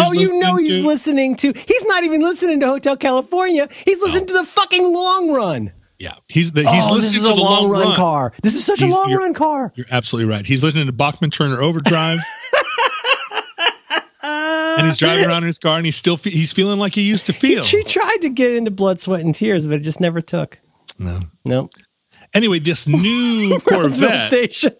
oh, you know he's to- listening to. He's not even listening to Hotel California. He's listening to the fucking Long Run. Yeah, he's the, he's oh, listening this is to a the long, run, run. car. This is such a long run car. You're absolutely right. He's listening to Bachman Turner Overdrive. and he's driving around in his car, and he's still fe- he's feeling like he used to feel. She tried to get into blood, sweat, and tears, but it just never took. No. Nope. Anyway, this new Corvette, Station.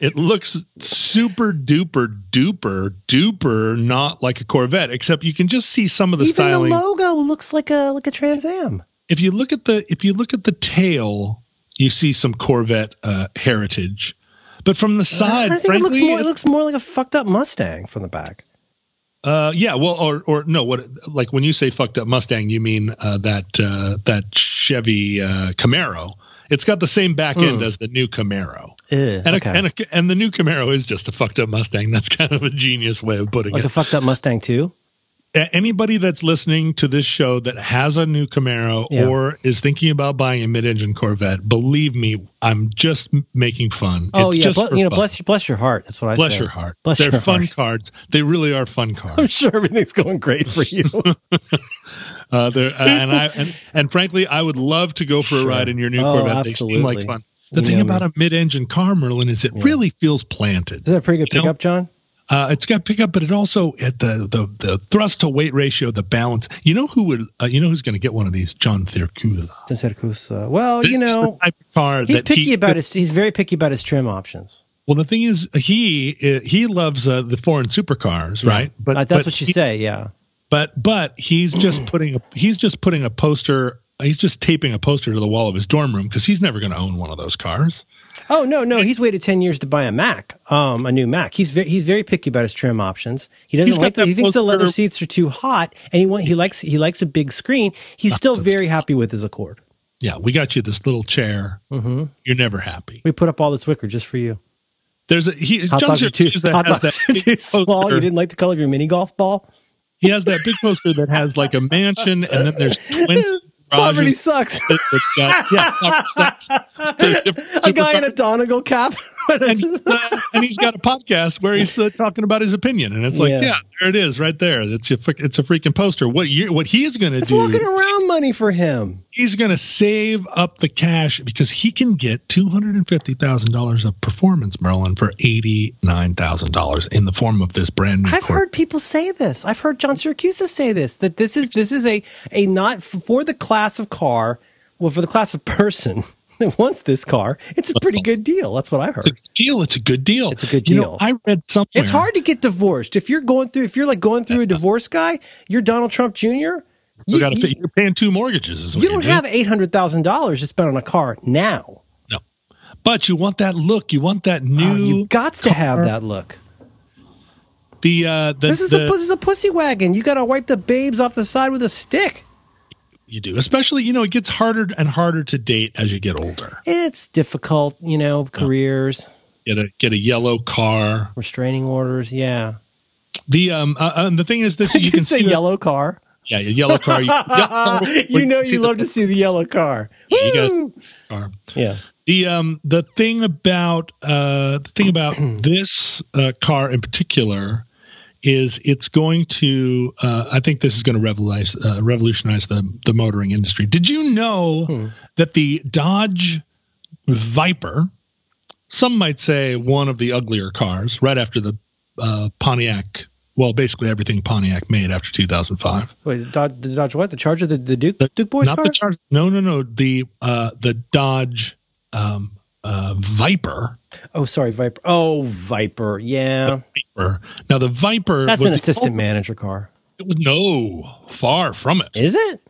it looks super duper duper duper not like a Corvette, except you can just see some of the Even styling. the logo looks like a like a Trans Am. If you look at the if you look at the tail, you see some Corvette uh, heritage, but from the side, I think frankly, it looks more. It looks more like a fucked up Mustang from the back. uh, yeah, well, or or no, what like when you say fucked up Mustang, you mean uh, that uh, that Chevy uh, Camaro. It's got the same back end as the new Camaro, Ew, and, okay. a, and, a, and the new Camaro is just a fucked up Mustang. That's kind of a genius way of putting like it. Like a fucked up Mustang too. Anybody that's listening to this show that has a new Camaro Yeah. or is thinking about buying a mid-engine Corvette, believe me, I'm just making fun. Oh It's yeah, just ble- you know, fun. bless bless your heart. That's what I bless say. Bless your heart. Bless They're your fun heart. cards. They really are fun cards. I'm sure everything's going great for you. Uh, they're, and I and, and frankly, I would love to go for a Sure. ride in your new Oh, Corvette. They seem like fun. The You thing about a mid-engine car, Merlin, is it really feels planted. Is that a pretty good You know? pickup, John? Uh, it's got pickup, but it also at the the the thrust to weight ratio, the balance. You know who would? Uh, you know who's going to get one of these? John Thiercusa. Sircusa. Well, This you know, the type of car he's picky he, about his. He's very picky about his trim options. Well, the thing is, he uh, he loves uh, the foreign supercars, right? Uh, that's but what you he- say. Yeah. But but he's just putting a he's just putting a poster. He's just taping a poster to the wall of his dorm room because he's never going to own one of those cars. Oh no, no, he's waited ten years to buy a Mac, um, a new Mac. He's very, he's very picky about his trim options. He doesn't He's like. The, he thinks the leather seats are too hot, and he want he likes he likes a big screen. He's still very happy with his Accord. Yeah, we got you this little chair. Mm-hmm. You're never happy. We put up all this wicker just for you. There's a he. Hot dogs are too hot dogs that are too small. poster- You didn't like the color of your mini golf ball. He has that big poster that has like a mansion, and then there's twin Poverty sucks. yeah, poverty sucks. A guy in a. Donegal cap. And uh, and he's got a podcast where he's uh, talking about his opinion, and it's like, Yeah. yeah, there it is, right there. It's a it's a freaking poster. What you what he's going to it's do? walking around money for him. He's going to save up the cash because he can get two hundred and fifty thousand dollars of performance Merlin for eighty nine thousand dollars in the form of this brand new. I've Corvette. heard people say this. I've heard John Siracusa say this that this is this is a a not for the class of car, well for the class of person that wants this car. It's a pretty good deal. That's what I heard. It's a deal. It's a good deal. It's a good You know, deal. I read somewhere. It's hard to get divorced if you're going through if you're like going through a divorce guy. You're Donald Trump Jr. You got to you, You're paying two mortgages. You don't have eight hundred thousand dollars to spend on a car now. no, but you want that look. You want that new. Oh, you got to have that look. the uh, the, This is the, a this is a pussy wagon. You got to wipe the babes off the side with a stick. You do. Especially you know it gets harder and harder to date as you get older. It's difficult, you know, careers, Get a get a yellow car. restraining orders. Yeah. The um uh, uh, the thing is this Did you you can say see the- yellow car? yeah a yellow car. You, yellow- you know you the love to see the yellow car. Yeah, you gotta car. Yeah. The um the thing about uh the thing about this uh, car in particular is it's going to uh, I think this is going to revolutionize uh, revolutionize the the motoring industry. Did you know Hmm. that the Dodge Viper, some might say one of the uglier cars, right after the uh, Pontiac. Well, basically everything Pontiac made after 2005. Wait, the Dodge, the Dodge what? The Charger, the, the Duke, The- Duke Boys Not car? the Charger. No, no, no. The uh, the Dodge um, uh, Viper. oh, sorry, Viper. Oh, Viper. Yeah, Viper. Now the Viper. that's was an assistant manager car. It was no far from it. Is it?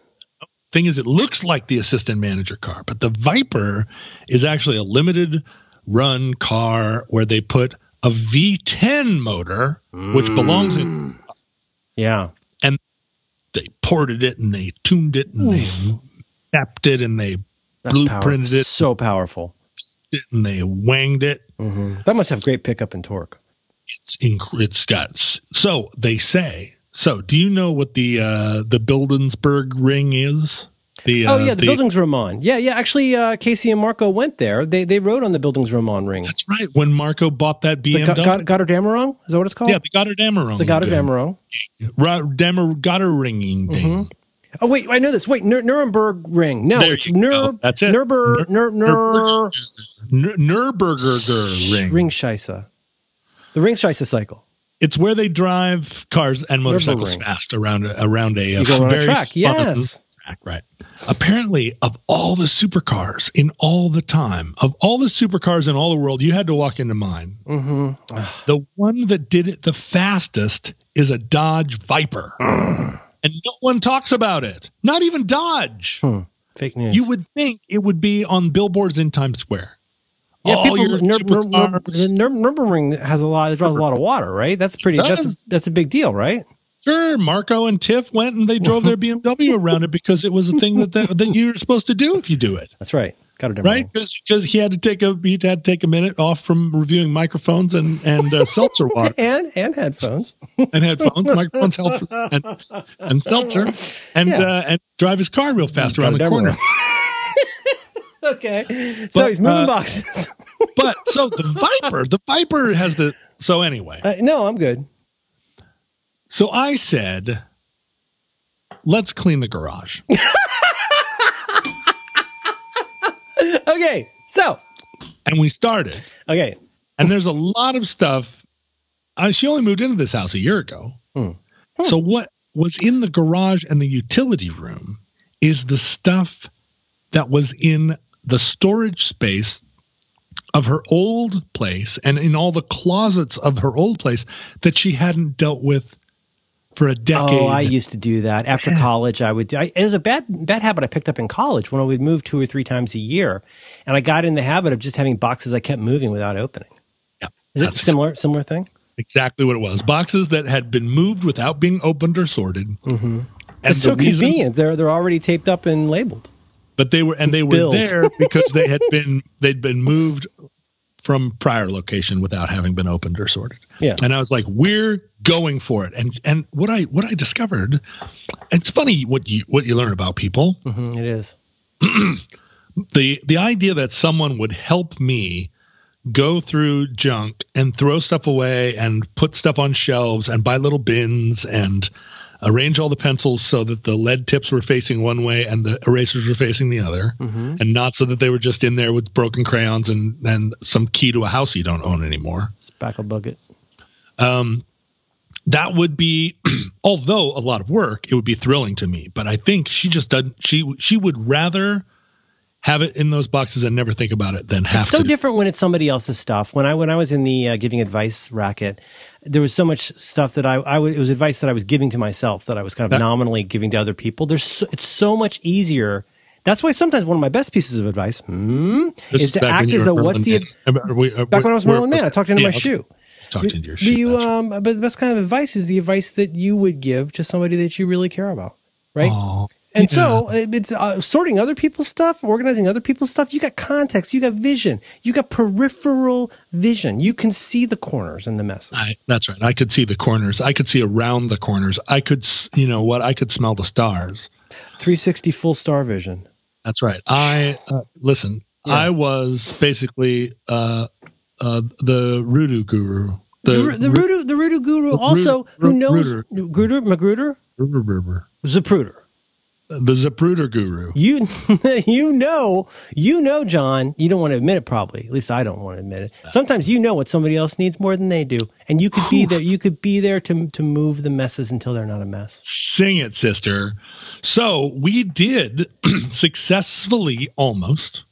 Thing is, it looks like the assistant manager car, but the Viper is actually a limited run car where they put a V10 motor, which belongs in. Yeah. And they ported it and they tuned it and they tapped it and they That's blueprinted powerful. it, So powerful. It and they wanged it. hmm That must have great pickup and torque. It's inc- it's got so they say. So do you know what the uh the Bildensburg ring is? The oh uh, yeah, the, Bildungsroman. Yeah, yeah. Actually, uh, Casey and Marco went there. They they rode on the Bildungsroman ring. That's right. When Marco bought that The BMW, Go- Go- Goddardammerung? Is that what it's called? yeah, the Goddardammerung, the Goddardammerung. Ra- Dammer Goddardringing thing. Oh wait, I know this. Wait, Nur- Nuremberg ring. No, There it's you go. Nur. That's it. Nurber. Nur. Nur. Nur- Nürburgring ring. Ring Scheisse. The Ring Scheisse cycle. It's where they drive cars and motorcycles fast around a, around a, You go on a track. Yes. track, right? Apparently, of all the supercars in all the time, of all the supercars in all the world, you had to walk into mine. hmm The one that did it the fastest is a Dodge Viper, and no one talks about it. Not even Dodge. Fake news. You would think it would be on billboards in Times Square. Yeah, oh, people. your Nur- Nur- Nur- the Nur- Nürburgring has a lot. It draws a lot of water, right? That's pretty. That's a, that's a big deal, right? Sure, Marco and Tiff went and they drove their BMW around it because it was a thing that, that that you're supposed to do if you do it, That's right. Got right? Because he had to take a he had to take a minute off from reviewing microphones and and uh, seltzer water And and headphones. and headphones, microphones, help and and seltzer, and Yeah. uh, and drive his car real fast around the corner. okay. So he's moving uh, boxes. But so the Viper, the Viper has the so anyway. Uh, no, I'm good. So I said, let's clean the garage. Okay. So And we started. okay. And there's a lot of stuff. Uh, she only moved into this house a year ago. Hmm. So what was in the garage and the utility room is the stuff that was in the storage space of her old place and in all the closets of her old place that she hadn't dealt with for a decade. Oh, I used to do that after college. I would. I, it was a bad bad habit I picked up in college when I would move two or three times a year, and I got in the habit of just having boxes I kept moving without opening. Yeah, Is it similar similar thing? exactly what it was. Boxes that had been moved without being opened or sorted. Mm-hmm. And It's so reason- convenient. They're they're already taped up and labeled. but they were and they were Bills. there because they had been they'd been moved from prior location without having been opened or sorted. Yeah. And I was like, we're going for it. And and what I what I discovered, it's funny what you what you learn about people. hmm it is. The the idea that someone would help me go through junk and throw stuff away and put stuff on shelves and buy little bins and arrange all the pencils so that the lead tips were facing one way and the erasers were facing the other Mm-hmm. and not so that they were just in there with broken crayons and and some key to a house you don't own anymore Spackle bucket. um that would be although a lot of work it would be thrilling to me but i think she just doesn't she she would rather have it in those boxes and never think about it Then have It's so to different when it's somebody else's stuff. When I when I was in the uh, giving advice racket, there was so much stuff that I, I w- it was advice that I was giving to myself that I was kind of Yeah. nominally giving to other people. There's so, it's so much easier. That's why sometimes one of my best pieces of advice hmm, is to act as though what's the we- back when I was Merlin Mann. I talked into yeah, my okay. shoe. Talked into your shoe. you right. um? But the best kind of advice is the advice that you would give to somebody that you really care about, right? Oh, And so it's uh, sorting other people's stuff, organizing other people's stuff. You got context, you got vision, you got peripheral vision. You can see the corners and the messes. I, that's right. I could see the corners. I could see around the corners. I could, you know what? I could smell the stars. 360 full star vision. That's right. I uh, listen. Yeah. I was basically uh, uh, the Rudu guru. The, the, Ru- Rudu, the Rudu guru also, Rudu- who knows Ruder. Gruder, Magruder, Ruder- Zapruder. The Zapruder guru. You, you know, you know, John. You don't want to admit it, probably. At least I don't want to admit it. Sometimes you know what somebody else needs more than they do, and you could be there. You could be there to to move the messes until they're not a mess. Sing it, sister. So we did successfully almost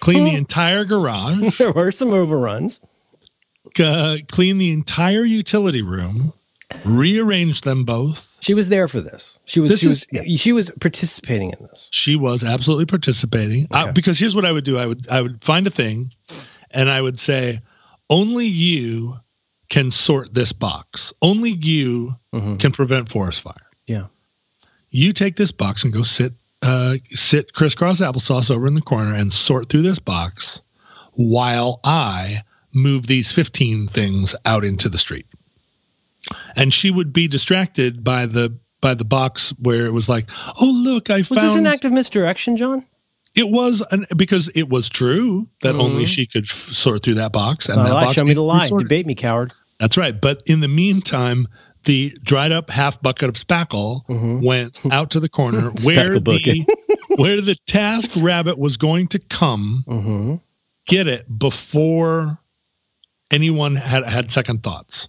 clean the entire garage, There were some overruns. uh, clean the entire utility room, rearrange them both. She was there for this. She was This she is- was she was participating in this. She was absolutely participating uh, Okay. because here's what I would do: I would I would find a thing, and I would say, only you can sort this box. Only you Mhm. can prevent forest fire. Yeah. You take this box and go sit uh, sit crisscross applesauce over in the corner and sort through this box, while I move these 15 things out into the street. And she would be distracted by the by the box where it was like, oh look, I Was found this an act of misdirection, John? it was an, because it was true that Mhm. only she could f- sort through that box. It's not a that lie. box Show me the lie. Debate me, coward. That's right. But in the meantime, the dried up half bucket of spackle Mhm. went out to the corner where the where the task rabbit was going to come Mm-hmm. get it before anyone had had second thoughts.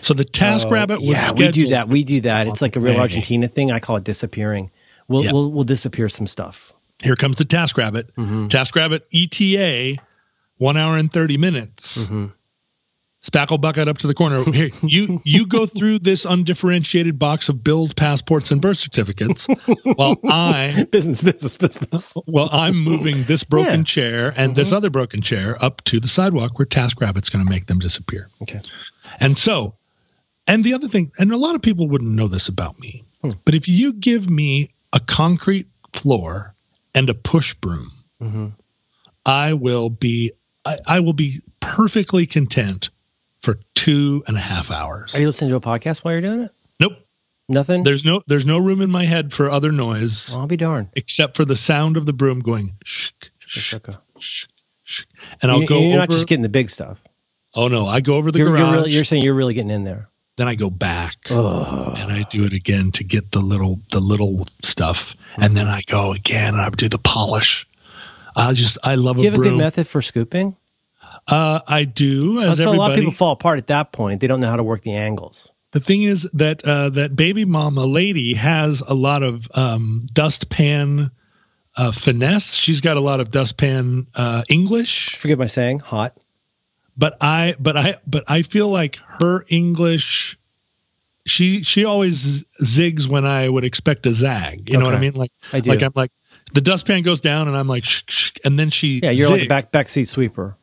So the Task Rabbit was Oh, yeah, we do that. We do that. It's like a real Argentina thing. I call it disappearing. We'll Yeah. we'll, we'll disappear some stuff. Here comes the Task Rabbit. Mm-hmm. Task Rabbit ETA, one hour and thirty minutes. Mm-hmm. Spackle bucket up to the corner. Here, you you go through this undifferentiated box of bills, passports, and birth certificates, while I Business, business, business. well I'm moving this broken Yeah. Mm-hmm. chair and this other broken chair up to the sidewalk where Task Rabbit's going to make them disappear. Okay. And so, and the other thing, and a lot of people wouldn't know this about me, Hmm. but if you give me a concrete floor and a push broom, Mm-hmm. I will be, I, I will be perfectly content for two and a half hours. Are you listening to a podcast while you're doing it? nope. Nothing. There's no, there's no room in my head for other noise Well, I'll be darned. except for the sound of the broom going shh, shh, shh, shh. And I'll You- go You're over. not just getting the big stuff. oh no, I go over the You're, garage. you're, really, you're saying you're really getting in there. Then I go back. Oh, and I do it again to get the little the little stuff, and then I go again and I do the polish. I just I love do you a have a good method for scooping? Uh, I do. As so a lot of people fall apart at that point. They don't know how to work the angles. the thing is that uh, that baby mama lady has a lot of um, dustpan uh, finesse. She's got a lot of dustpan uh, English, Forgive my saying, hot. But I but I but I feel like her English. She she always zigs when I would expect a zag. You know what I mean? Like I do. Like I'm like the dustpan goes down and I'm like shh, shh, and then she yeah, you're like a back backseat sweeper.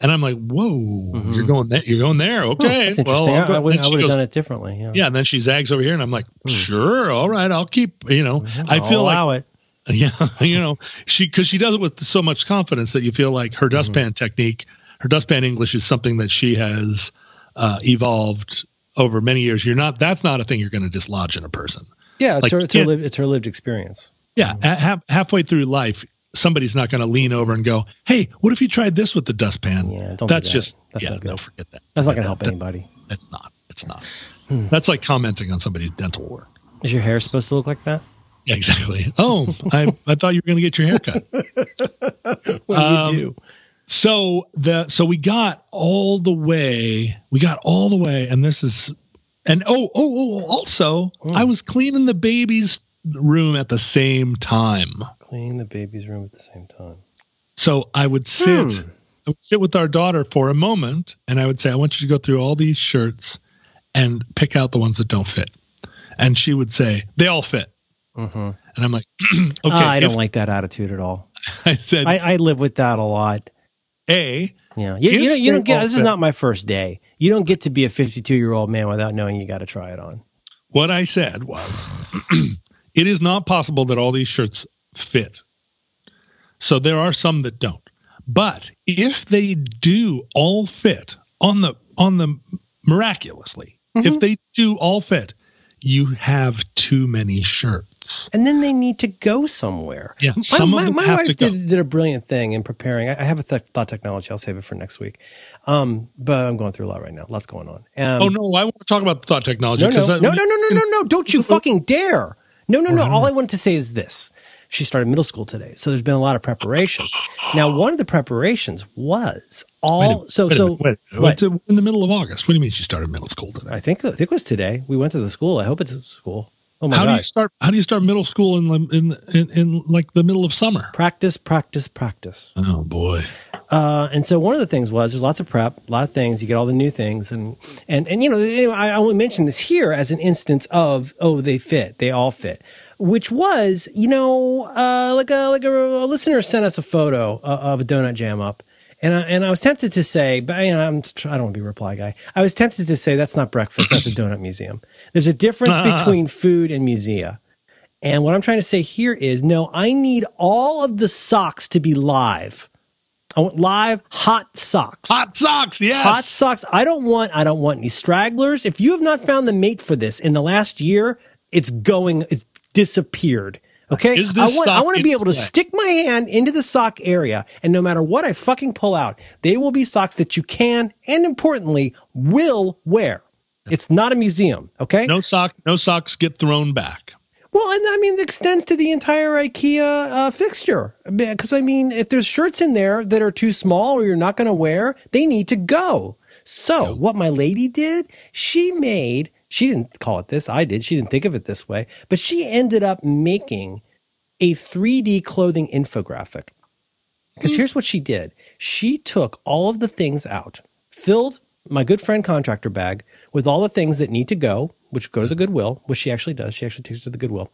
and I'm like whoa you're going there you're going there okay Mm-hmm. That's interesting. I'll I, I would, I have done it differently. Yeah. yeah and then she zags over here and I'm like sure all right I'll keep you know I I'll feel like allow it. yeah you know she because she does it with so much confidence that you feel like her Mm-hmm. dustpan technique her dustpan English is something that she has uh, evolved over many years you're not that's not a thing you're going to dislodge in a person Yeah, it's like, her, it's her lived, it's her lived experience. Yeah, half, halfway through life, somebody's not going to lean over and go, "Hey, what if you tried this with the dustpan?" Yeah, don't do That's that. just That's yeah, not good. no, forget that. That's not going to help that. anybody. It's not. It's not. Hmm. That's like commenting on somebody's dental work. Is your hair supposed to look like that? Yeah, exactly. Oh, I I thought you were going to get your hair cut. What Um, do you do? So the so we got all the way. We got all the way, and this is and oh oh oh. Also, Hmm. I was cleaning the baby's room at the same time. Clean the baby's room at the same time. So I would sit, Hmm. I would sit with our daughter for a moment, and I would say, "I want you to go through all these shirts and pick out the ones that don't fit." And she would say, "They all fit." Mm-hmm. And I'm like, "Okay." Ah, I don't if- like that attitude at all. I said, I, I live with that a lot. "A, Yeah, you, you, don't, you don't get. This is not my first day. You don't get to be a 52 year old man without knowing you got to try it on. what I said was, it is not possible that all these shirts fit. So there are some that don't. But if they do all fit on the on the miraculously, Mm-hmm. if they do all fit, you have too many shirts. And then they need to go somewhere. Yeah, My, my, my wife did, did a brilliant thing in preparing. I, I have a th- thought technology. I'll save it for next week. Um, but I'm going through a lot right now. Lots going on. Um, oh no, I want to talk about the thought technology. No, no, no, no, no, no, no, no! Don't you fucking dare! No, no, no. All I wanted to say is this: she started middle school today, so there's been a lot of preparation. Now, one of the preparations was all. so, so minute, wait, what? in the middle of August. What do you mean she started middle school today? I think I think it was today. We went to the school. I hope it's a school. Oh my how do you start? How do you start middle school in the- in in, in like the middle of summer? Practice, practice, practice. Oh boy. Uh, and so one of the things was there's lots of prep, a lot of things. You get all the new things, and and and you know anyway, I only mention this here as an instance of oh they fit, they all fit, which was you know uh, like a like a, a listener sent us a photo uh, of a donut jam up. And I, and I was tempted to say, but you know, I'm, I don't want to be a reply guy. I was tempted to say that's not breakfast. That's a donut museum. There's a difference between food and musea. And what I'm trying to say here is no, I need all of the socks to be live. I want live hot socks. Hot socks, yes. Hot socks. I don't want I don't want any stragglers. If you have not found the mate for this in the last year, it's going it's disappeared. Okay? I want I want to be able to play? stick my hand into the sock area and no matter what I fucking pull out, they will be socks that you can and importantly will wear. It's not a museum, okay? No sock. No socks get thrown back. Well, and I mean, it extends to the entire IKEA uh, fixture. Because I mean, if there's shirts in there that are too small or you're not going to wear, they need to go. So what my lady did, she made, she didn't call it this, I did. She didn't think of it this way, but she ended up making a 3D clothing infographic. Because here's what she did. She took all of the things out, filled my good friend contractor bag with all the things that need to go, which go to the Goodwill, which she actually does. She actually takes it to the Goodwill.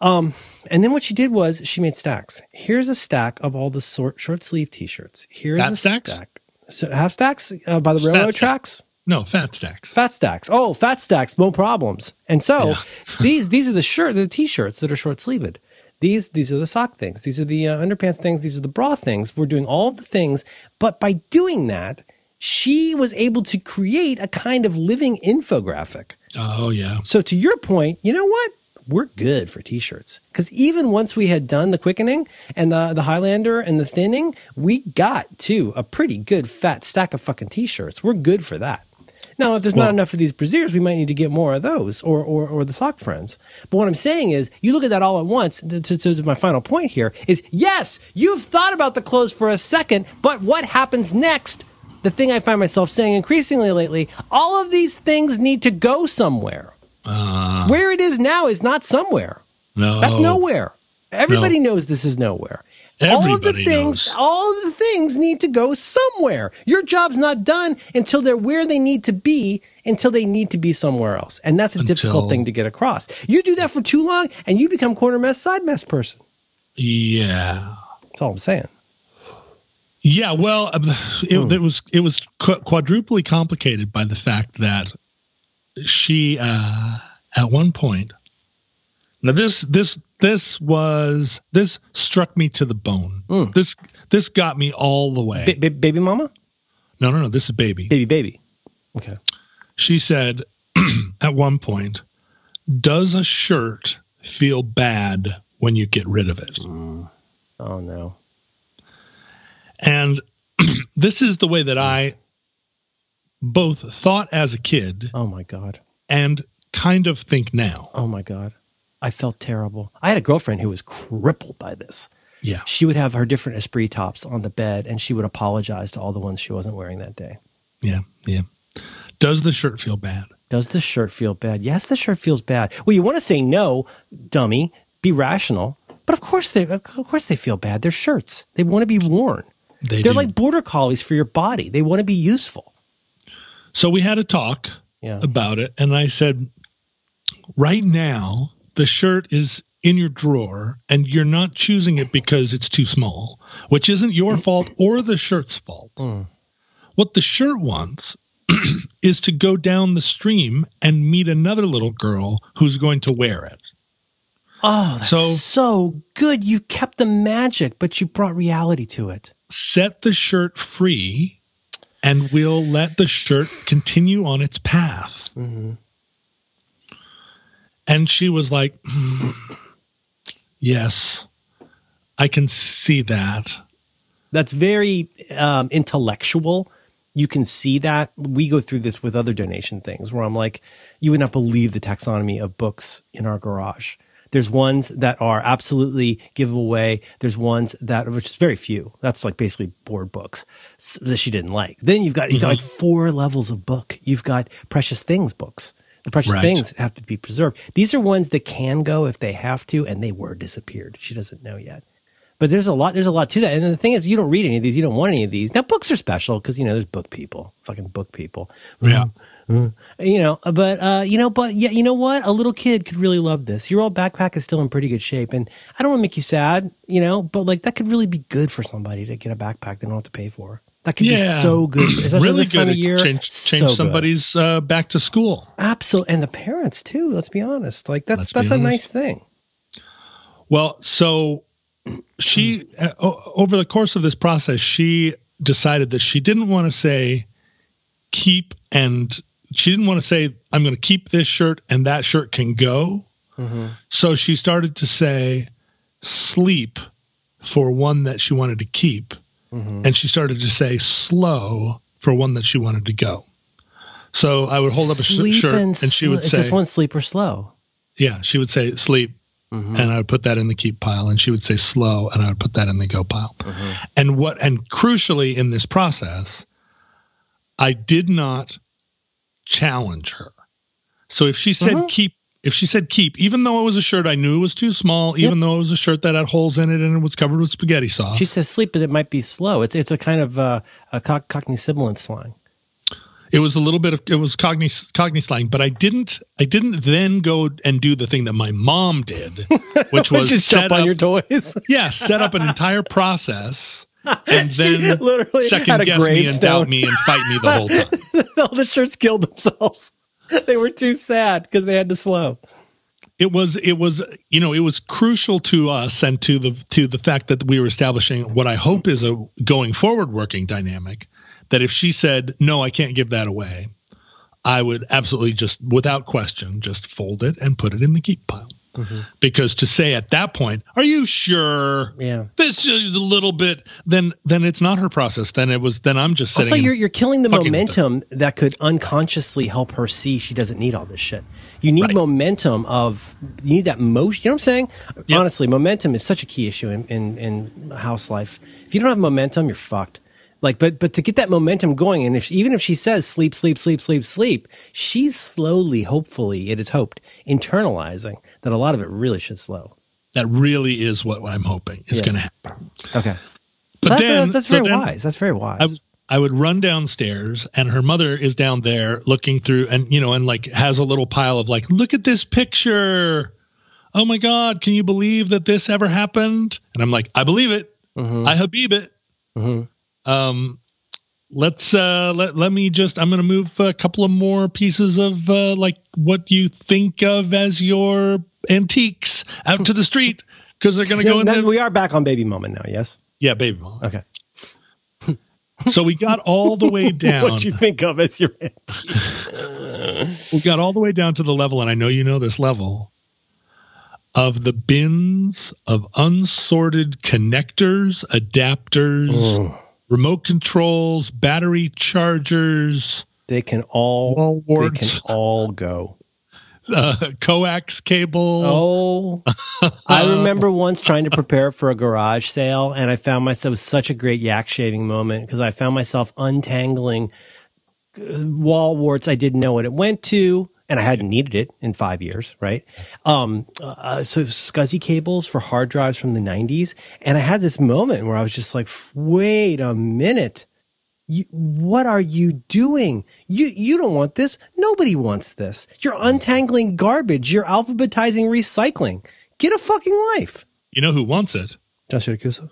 Um, and then what she did was she made stacks. Here's a stack of all the short, short sleeve t-shirts. Here's Fat a stacks? stack. So half stacks uh, by the railroad stack. tracks. No, fat stacks. Fat stacks. Oh, fat stacks, no problems. And so Yeah. these these are the shirt, the t-shirts that are short sleeved. These these are the sock things. These are the uh, underpants things. These are the bra things. We're doing all the things, but by doing that, she was able to create a kind of living infographic. Oh yeah. So to your point, you know what? We're good for t-shirts because even once we had done the quickening and the the Highlander and the thinning, we got to a pretty good fat stack of fucking t-shirts. We're good for that. Now, if there's not enough of these brassieres, we might need to get more of those or, or, or the sock friends. But what I'm saying is, you look at that all at once. To, to, to my final point here is, yes, you've thought about the clothes for a second, but what happens next? The thing I find myself saying increasingly lately, all of these things need to go somewhere. Uh, Where it is now is not somewhere. no. That's nowhere. Everybody knows this is nowhere. All of the things, knows. all of the things need to go somewhere. Your job's not done until they're where they need to be, until they need to be somewhere else. And that's a difficult thing to get across. You do that for too long and you become corner mess, side mess person. Yeah. That's all I'm saying. Yeah, well, uh, it, Hmm. it was it was quadruply complicated by the fact that she uh, at one point. Now this this this was this struck me to the bone. Hmm. This this got me all the way. Ba- ba- baby mama? no, no, no. This is baby. Baby, baby. Okay. She said at one point, "Does a shirt feel bad when you get rid of it?" Oh, no. And this is the way that I both thought as a kid Oh, my God. and kind of think now. Oh, my God. I felt terrible. I had a girlfriend who was crippled by this. Yeah. She would have her different Esprit tops on the bed and she would apologize to all the ones she wasn't wearing that day. Yeah. Yeah. Does the shirt feel bad? Does the shirt feel bad? Yes, the shirt feels bad. Well, you want to say no, dummy. Be rational. But of course they, of course they feel bad. They're shirts. They want to be worn. They They're do. like border collies for your body. They want to be useful. so we had a talk Yeah. about it, and I said, right now, the shirt is in your drawer, and you're not choosing it because it's too small, which isn't your fault or the shirt's fault. Mm. What the shirt wants is to go down the stream and meet another little girl who's going to wear it. Oh, that's So- so good. You kept the magic, but you brought reality to it. set the shirt free and we'll let the shirt continue on its path. Mhm. And she was like, "Hmm, Yes, I can see that. That's very um, intellectual. You can see that. We go through this with other donation things where I'm like, you would not believe the taxonomy of books in our garage. There's ones that are absolutely giveaway. There's ones that, which is very few. That's like basically board books that she didn't like. Then you've got, you've got like four levels of book. You've got precious things books. The precious Right. things have to be preserved. These are ones that can go if they have to, and they were disappeared. She doesn't know yet. But there's a lot. There's a lot to that. And the thing is, you don't read any of these. You don't want any of these. Now, books are special because you know there's book people, fucking book people. Yeah. You know, but uh, you know, but yeah, you know what? A little kid could really love this. Your old backpack is still in pretty good shape, and I don't want to make you sad, you know, but like that could really be good for somebody to get a backpack they don't have to pay for. That could be so good, for, especially really this good time of year. change, change good. somebody's uh, back to school. Absolutely, and the parents too. Let's be honest. Like that's Let's that's a nice thing. Well, so she, uh, over the course of this process, she decided that she didn't want to say keep and she didn't want to say, I'm going to keep this shirt and that shirt can go. So she started to say sleep for one that she wanted to keep. Mm-hmm. And she started to say slow for one that she wanted to go. So I would hold up a Sleep shirt and, and she would sl- it's say, just one sleep or slow. yeah, she would say sleep, mm-hmm. and I would put that in the keep pile, and she would say slow, and I would put that in the go pile. Mm-hmm. And what, and crucially in this process, I did not challenge her. So if she said Mhm. keep, if she said keep, even though it was a shirt I knew it was too small, even though it was a shirt that had holes in it and it was covered with spaghetti sauce, She says sleep, but it might be slow. It's it's a kind of uh, a cock- Cockney sibilant slang. it was a little bit of it was Cockney Cockney slang. But I didn't, I didn't then go and do the thing that my mom did, which was Just jump on up- your toys. yeah, set up an entire process and She then literally had second a guess me and doubt me and fight me the whole time. All the shirts killed themselves. They were too sad because they had to slow. it was it was you know it was crucial to us and to the to the fact that we were establishing what I hope is a going forward working dynamic that if she said no I can't give that away I would absolutely just without question just fold it and put it in the keep pile Mm-hmm. because to say at that point are you sure Yeah. this is a little bit then then it's not her process then it was then I'm just sitting Also, you're you're killing the momentum that could unconsciously help her see she doesn't need all this shit. You need Right. momentum of you need that motion. You know what I'm saying? Yep. Honestly, momentum is such a key issue in, in in house life. If you don't have momentum, you're fucked. Like, but but to get that momentum going, and if even if she says sleep, sleep, sleep, sleep, sleep, she's slowly, hopefully, it is hoped, internalizing that a lot of it really should slow. that really is what I'm hoping is Yes. going to happen Okay, but That- then that's so very then- wise. That's very wise. I would run downstairs and her mother is down there looking through and you know and like has a little pile of like look at this picture oh my god can you believe that this ever happened and i'm like i believe it Mhm. i habib it Mhm. Um let's uh let, let me just i'm gonna move a couple of more pieces of uh like what you think of as your antiques out to the street because they're gonna Yeah, go in there we are back on baby moment now. Yes. yeah baby mom Okay. so we got all the way down What you think of as your antiques? we got all the way down to the level, and I know you know this level of the bins of unsorted connectors, adapters, remote controls, battery chargers, They can all they warts, can all go. uh, coax cable. Oh, I remember once trying to prepare for a garage sale, and I found myself such a great yak shaving moment because I found myself untangling uh, wall warts I didn't know what it went to. And I hadn't needed it in five years, right? Um, uh, so SCSI cables for hard drives from the '90s, and I had this moment where I was just like, "Wait a minute, you, what are you doing? You you don't want this. Nobody wants this. You're untangling garbage. You're alphabetizing recycling. Get a fucking life. You know who wants it? John Siracusa.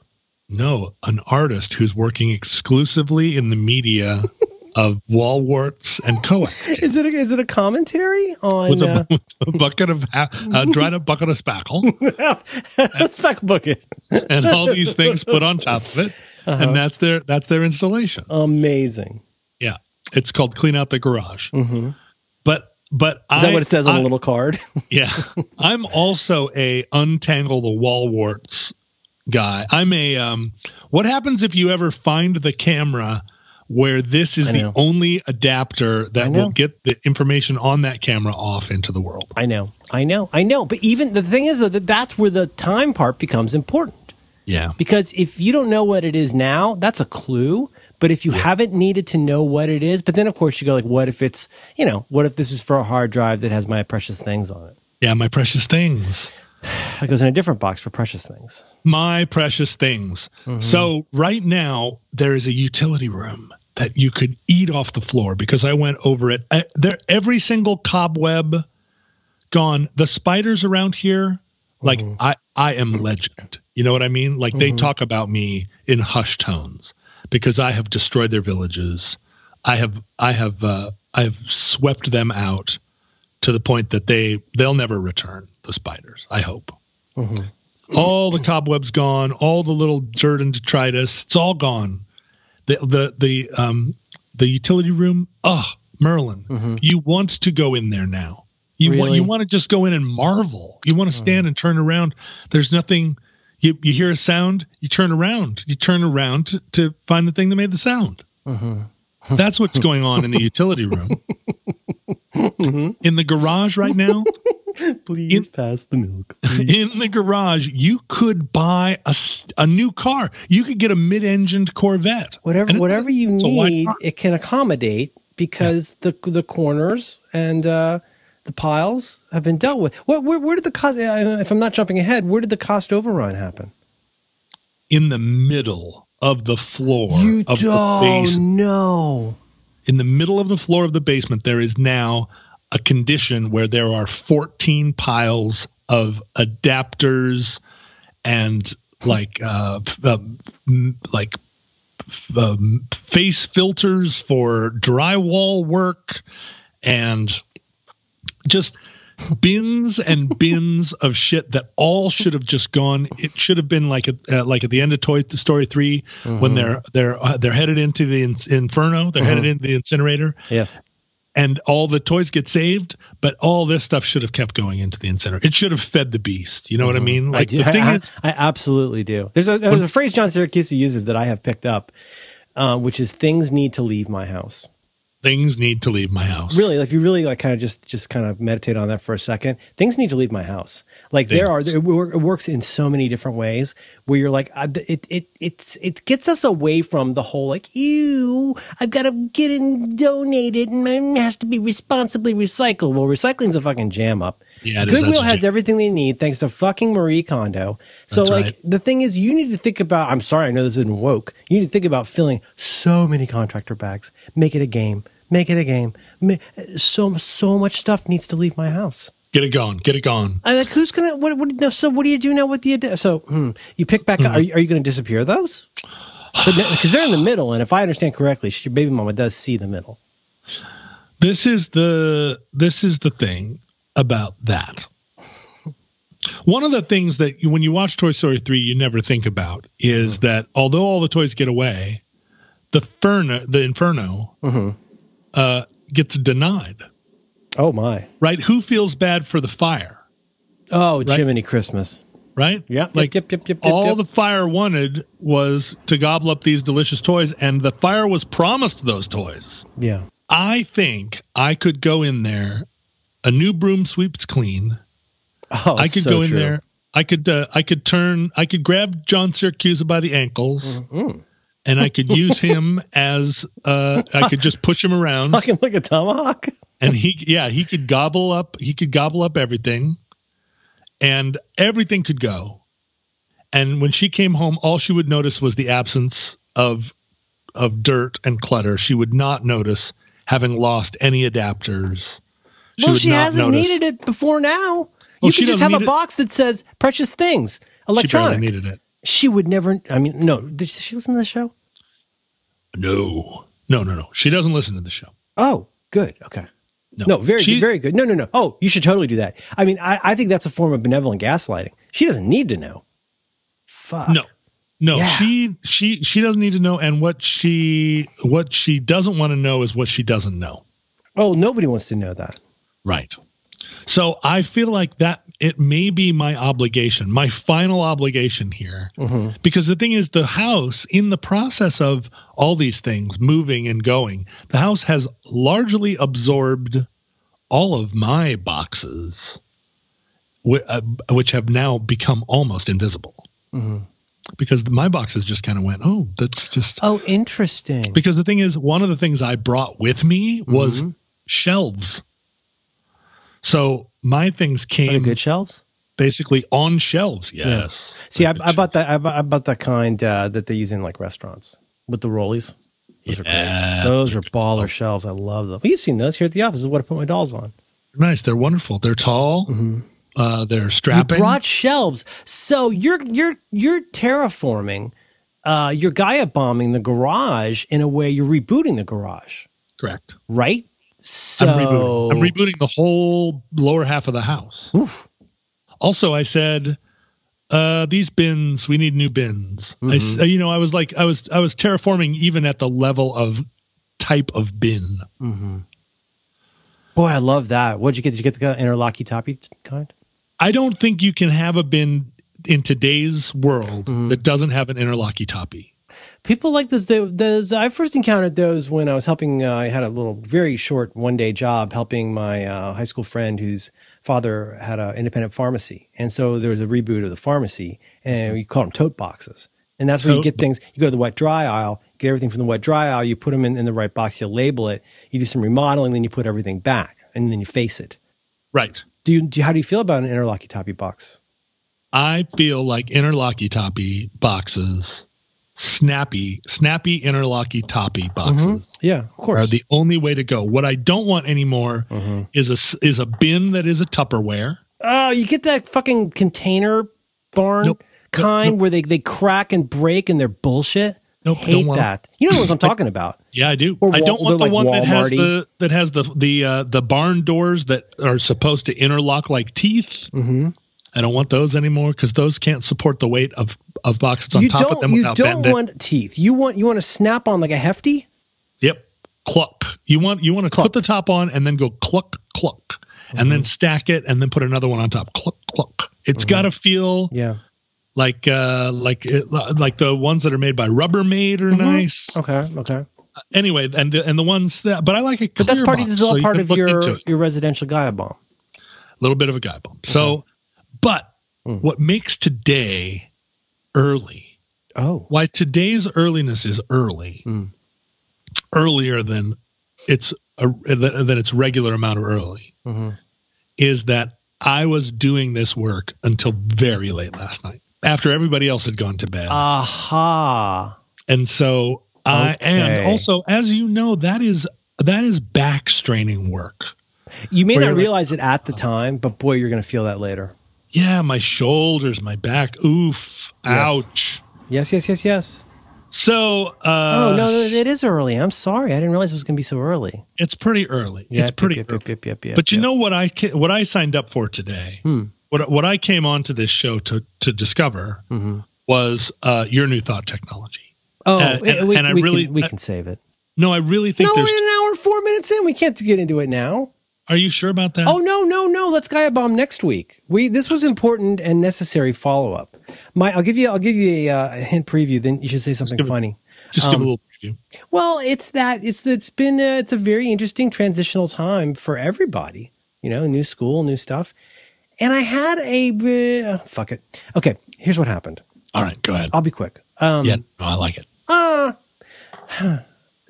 No, an artist who's working exclusively in the media of wall warts and coax. Is it a, is it a commentary on With uh, a, a bucket of ha- a dried up bucket of spackle. a speck bucket? and all these things put on top of it, Uh-huh. and that's their that's their installation. Amazing. Yeah, it's called clean out the garage. hmm But but Is I, that what it says on a little card? Yeah, I'm also a untangle the wall warts guy. I'm a um. What happens if you ever find the camera? Where this is the only adapter that will get the information on that camera off into the world. I know, I know, I know. But even the thing is though, that that's where the time part becomes important. Yeah. Because if you don't know what it is now, that's a clue. But if you haven't needed to know what it is, but then of course you go like, what if it's, you know, what if this is for a hard drive that has my precious things on it? Yeah, my precious things. It goes in a different box for precious things. my precious things. Mm-hmm. So right now there is a utility room that you could eat off the floor because I went over it. I, there, every single cobweb gone. The spiders around here, like mm-hmm. I, I am legend. You know what I mean? Like they mm-hmm. talk about me in hushed tones because I have destroyed their villages. I have, I have, uh, I have swept them out to the point that they they'll never return. The spiders. I hope mm-hmm. all the cobwebs gone, all the little dirt and detritus, it's all gone. The the the um the utility room, oh Merlin, mm-hmm. you want to go in there now. You want you want to just go in and marvel. You want to mm. stand and turn around. There's nothing you you hear a sound, you turn around. You turn around to, to find the thing that made the sound. Mm-hmm. That's what's going on in the utility room. Mm-hmm. In the garage right now, Please In- pass the milk. please. in the garage, you could buy a, a new car. You could get a mid-engined Corvette. whatever whatever you need, it can accommodate because the the corners and uh, the piles have been dealt with. What where, where did the cost? If I'm not jumping ahead, where did the cost overrun happen? in the middle of the floor You of the don't basement. know. In the middle of the floor of the basement, there is now a condition where there are 14 piles of adapters and like uh, um, like um, face filters for drywall work and just bins and bins of shit that all should have just gone it should have been like at, uh, like at the end of toy story 3 when they're they're uh, they're headed into the in- inferno they're headed into the incinerator. Yes. And all the toys get saved but all this stuff should have kept going into the incinerator it should have fed the beast you know what i mean I do. the thing I, is I, I absolutely do. There's a, there's a phrase John Siracusa uses that I have picked up, uh, which is "things need to leave my house." Things need to leave my house Really, like if you really like kind of just just kind of meditate on that for a second, things need to leave my house. Like there are, it, it works in so many different ways where you're like, I- it it it's it gets us away from the whole like, ew I've got to get it donated and it has to be responsibly recycled. Well, recycling's a fucking jam up. Yeah. Goodwill has everything they need thanks to fucking Marie Kondo. So That's like right. the thing is, you need to think about. I'm sorry, I know this isn't woke. You need to think about filling so many contractor bags. Make it a game. Make it a game. So so much stuff needs to leave my house. get it going get it going I like who's gonna what what no, so what do you do now with the so hmm, you pick back Mm-hmm. up are you, are you gonna disappear those because they're in the middle and if I understand correctly she- your baby mama does see the middle this is the this is the thing about that one of the things that you, when you watch toy story 3 you never think about is that although all the toys get away the ferno the inferno uh, gets denied oh my right who feels bad for the fire oh Jiminy Christmas right Yeah, like yep, yep, yep, all the fire wanted was to gobble up these delicious toys and the fire was promised those toys yeah I think I could go in there. A new broom sweeps clean. oh I could so go in true. there. I could. Uh, I could turn. I could grab John Siracusa by the ankles, Mm-hmm. And I could use him as. Uh, I could just push him around, fucking like a tomahawk and he. Yeah, he could gobble up. He could gobble up everything, and everything could go. And when she came home, all she would notice was the absence of of dirt and clutter. She would not notice having lost any adapters. well, she hasn't notice- needed it before now. Well, you she could just have a need it- box that says precious things, She barely needed it. She would never. I mean, no. Did she listen to the show? No, no, no, no. She doesn't listen to the show. Oh, good. Okay. No, No, very She- good. Very good. No, no, no. Oh, you should totally do that. I mean, I, I think that's a form of benevolent gaslighting. She doesn't need to know. Fuck. No, no. Yeah. She she she doesn't need to know. And what she what she doesn't want to know is what she doesn't know. Oh, nobody wants to know that. Right. So I feel like that it may be my obligation, my final obligation here. Because the thing is, the house, in the process of all these things moving and going, the house has largely absorbed all of my boxes, uh, which have now become almost invisible. Because my boxes just kind of went, oh, that's just. Oh, interesting. Because the thing is, one of the things I brought with me was Mm-hmm. shelves. So my things Are came good shelves? basically on shelves. Yes. See, I, I bought that. I bought, I bought that kind uh, that they use in like restaurants with the rollies. Those are Yeah. great. Those are baller shelves. I love them. Well, you've seen those here at the office. This is what I put my dolls on. Nice. They're wonderful. They're tall. Uh, they're Mm-hmm. You strapping. brought shelves. So you're you're you're terraforming, uh, you're Gaia bombing the garage in a way. You're rebooting the garage, Correct. right? So I'm rebooting. I'm rebooting the whole lower half of the house. Oof. Also, I said, uh, these bins, we need new bins. Mm-hmm. you know, I was like, I was, I was terraforming even at the level of type of bin. Boy, I love that. What'd you get? Did you get the interlocky toppy kind? I don't think you can have a bin in today's world Mm-hmm. that doesn't have an interlocky toppy. People like this. Those I first encountered those when I was helping. Uh, I had a little, very short one day job helping my uh, high school friend whose father had an independent pharmacy, and so there was a reboot of the pharmacy, and we called them tote boxes. And that's where you get things. You go to the wet dry aisle, get everything from the wet dry aisle. You put them in, in the right box. You label it. You do some remodeling, then you put everything back, and then you face it. Right. Do you? Do you how do you feel about an interlocky toppy box? I feel like interlocky toppy boxes snappy, snappy interlocky toppy boxes. Mm-hmm. Yeah, of course. Are the only way to go. What I don't want anymore mm-hmm. is a is a bin that is a Tupperware. Oh, you get that fucking container barn nope. kind nope. where they, they crack and break and they're bullshit. Nope, hate that. You know what I'm talking about? Yeah, I do. Or, I don't want the like one Walmart-y. that has the that has the the uh, the barn doors that are supposed to interlock like teeth. Mm-hmm. I don't want those anymore because those can't support the weight of of boxes on you top of them You don't want teeth. You want you want to snap on like a hefty. Yep, cluck. You want you want to cluck. put the top on and then go cluck cluck, mm-hmm. and then mm-hmm. stack it and then put another one on top. Cluck cluck. It's mm-hmm. got to feel yeah like uh like it, like the ones that are made by Rubbermaid are mm-hmm. nice. Okay, okay. Uh, anyway, and the and the ones that, but I like it. But that's part. Box, this is all so part of your your residential guy bomb. A little bit of a guy bomb. Okay. So, but mm. what makes today early. Oh, why today's earliness is early, mm. earlier than it's a, than its regular amount of early, mm-hmm. is that I was doing this work until very late last night after everybody else had gone to bed. Aha! And so I okay. and also, as you know, that is that is back straining work. You may not realize like, it at the time, but boy, you're going to feel that later yeah, my shoulders, my back, oof, yes. ouch. Yes, yes, yes, yes. So, uh, oh no, it is early. I'm sorry, I didn't realize it was going to be so early. It's pretty early. Yep, it's pretty. Yep, yep, yep, yep, yep, But you know what I what I signed up for today? Hmm. What what I came onto this show to to discover mm-hmm. was uh, your new thought technology. Oh, uh, and, we, and I we really can, we can save it. No, I really think. No, we're an hour four minutes in. We can't get into it now. Are you sure about that? Oh no, no, no. Let's Gaia bomb next week. We this was important and necessary follow up. My, I'll give you, I'll give you a, uh, a hint preview. Then you should say something just funny. just um, give a um, little preview. Well, it's that it's it's been a, it's a very interesting transitional time for everybody. You know, new school, new stuff. And I had a uh, fuck it. Okay, here's what happened. All right, go ahead. I'll be quick. Um, yeah, no, I like it. Uh,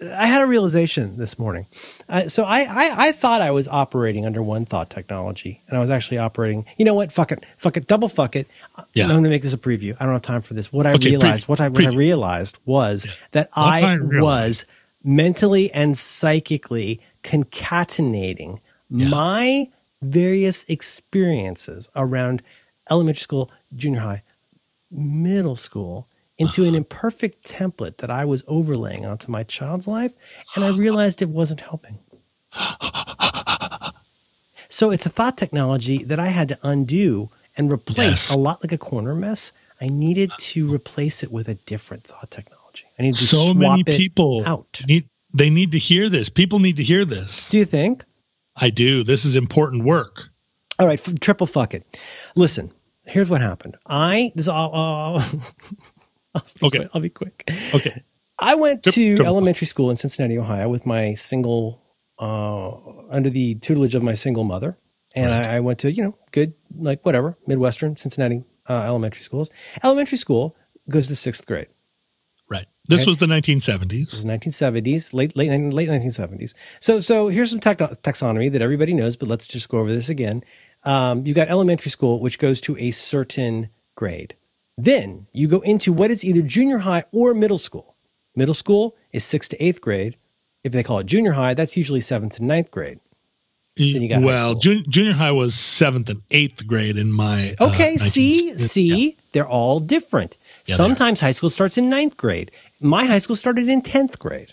I had a realization this morning. Uh, so I, I, I thought I was operating under one thought technology, and I was actually operating. You know what? Fuck it, fuck it, double fuck it. Yeah. I'm going to make this a preview. I don't have time for this. What I okay, realized, pre- what I what I realized was yes. that I, I was mentally and psychically concatenating yeah. my various experiences around elementary school, junior high, middle school, into an imperfect template that I was overlaying onto my child's life, and I realized it wasn't helping. So it's a thought technology that I had to undo and replace yes. a lot like a corner mess. I needed to replace it with a different thought technology. I need to so swap many people out. Need, they need to hear this. People need to hear this. Do you think? I do. This is important work. All right, triple fuck it. Listen, here's what happened. I this all. Uh, I'll okay. Quick. I'll be quick. Okay. I went to elementary school in Cincinnati, Ohio with my single, uh, under the tutelage of my single mother. And right. I, I, went to, you know, good, like whatever, Midwestern Cincinnati uh, elementary schools. Elementary school goes to sixth grade. Right. This right? was the 1970s. It was 1970s, late late late 1970s. So so here's some taxonomy that everybody knows, but let's just go over this again. Um, you got elementary school, which goes to a certain grade. Then you go into what is either junior high or middle school. Middle school is sixth to eighth grade. If they call it junior high, that's usually seventh to ninth grade. well, jun- junior high was seventh and eighth grade in my. Uh, okay, uh, see, see, yeah. they're all different. Yeah, Sometimes high school starts in ninth grade. My high school started in tenth grade.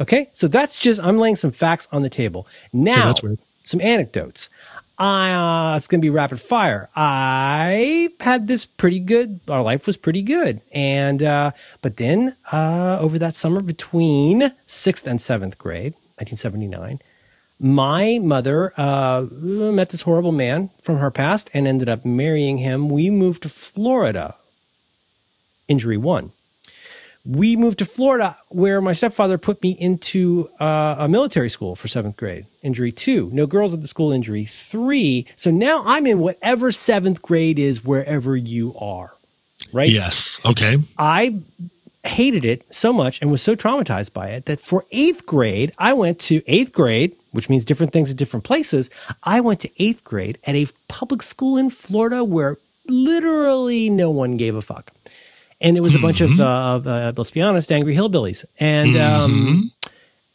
Okay, so that's just I'm laying some facts on the table. Now, yeah, some anecdotes. Uh, it's going to be rapid fire. I had this pretty good, our life was pretty good. And, uh, but then, uh, over that summer between sixth and seventh grade, 1979, my mother, uh, met this horrible man from her past and ended up marrying him. We moved to Florida. Injury one. We moved to Florida, where my stepfather put me into uh, a military school for seventh grade. Injury two, no girls at the school. Injury three. So now I'm in whatever seventh grade is wherever you are. Right. Yes. Okay. I hated it so much and was so traumatized by it that for eighth grade, I went to eighth grade, which means different things at different places. I went to eighth grade at a public school in Florida where literally no one gave a fuck and it was a bunch of, uh, of uh, let's be honest, angry hillbillies, and um,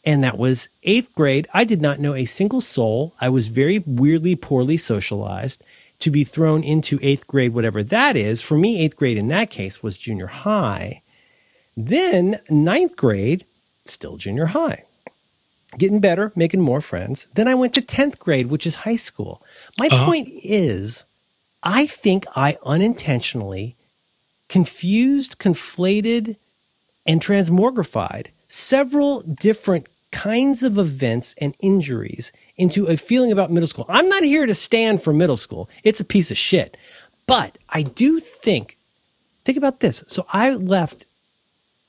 and that was eighth grade. I did not know a single soul. I was very weirdly poorly socialized. To be thrown into eighth grade, whatever that is, for me, eighth grade in that case was junior high. Then ninth grade, still junior high. Getting better, making more friends. Then I went to 10th grade, which is high school. My point is, I think I unintentionally confused, conflated, and transmogrified several different kinds of events and injuries into a feeling about middle school. I'm not here to stand for middle school. It's a piece of shit. But I do think, think about this. So I left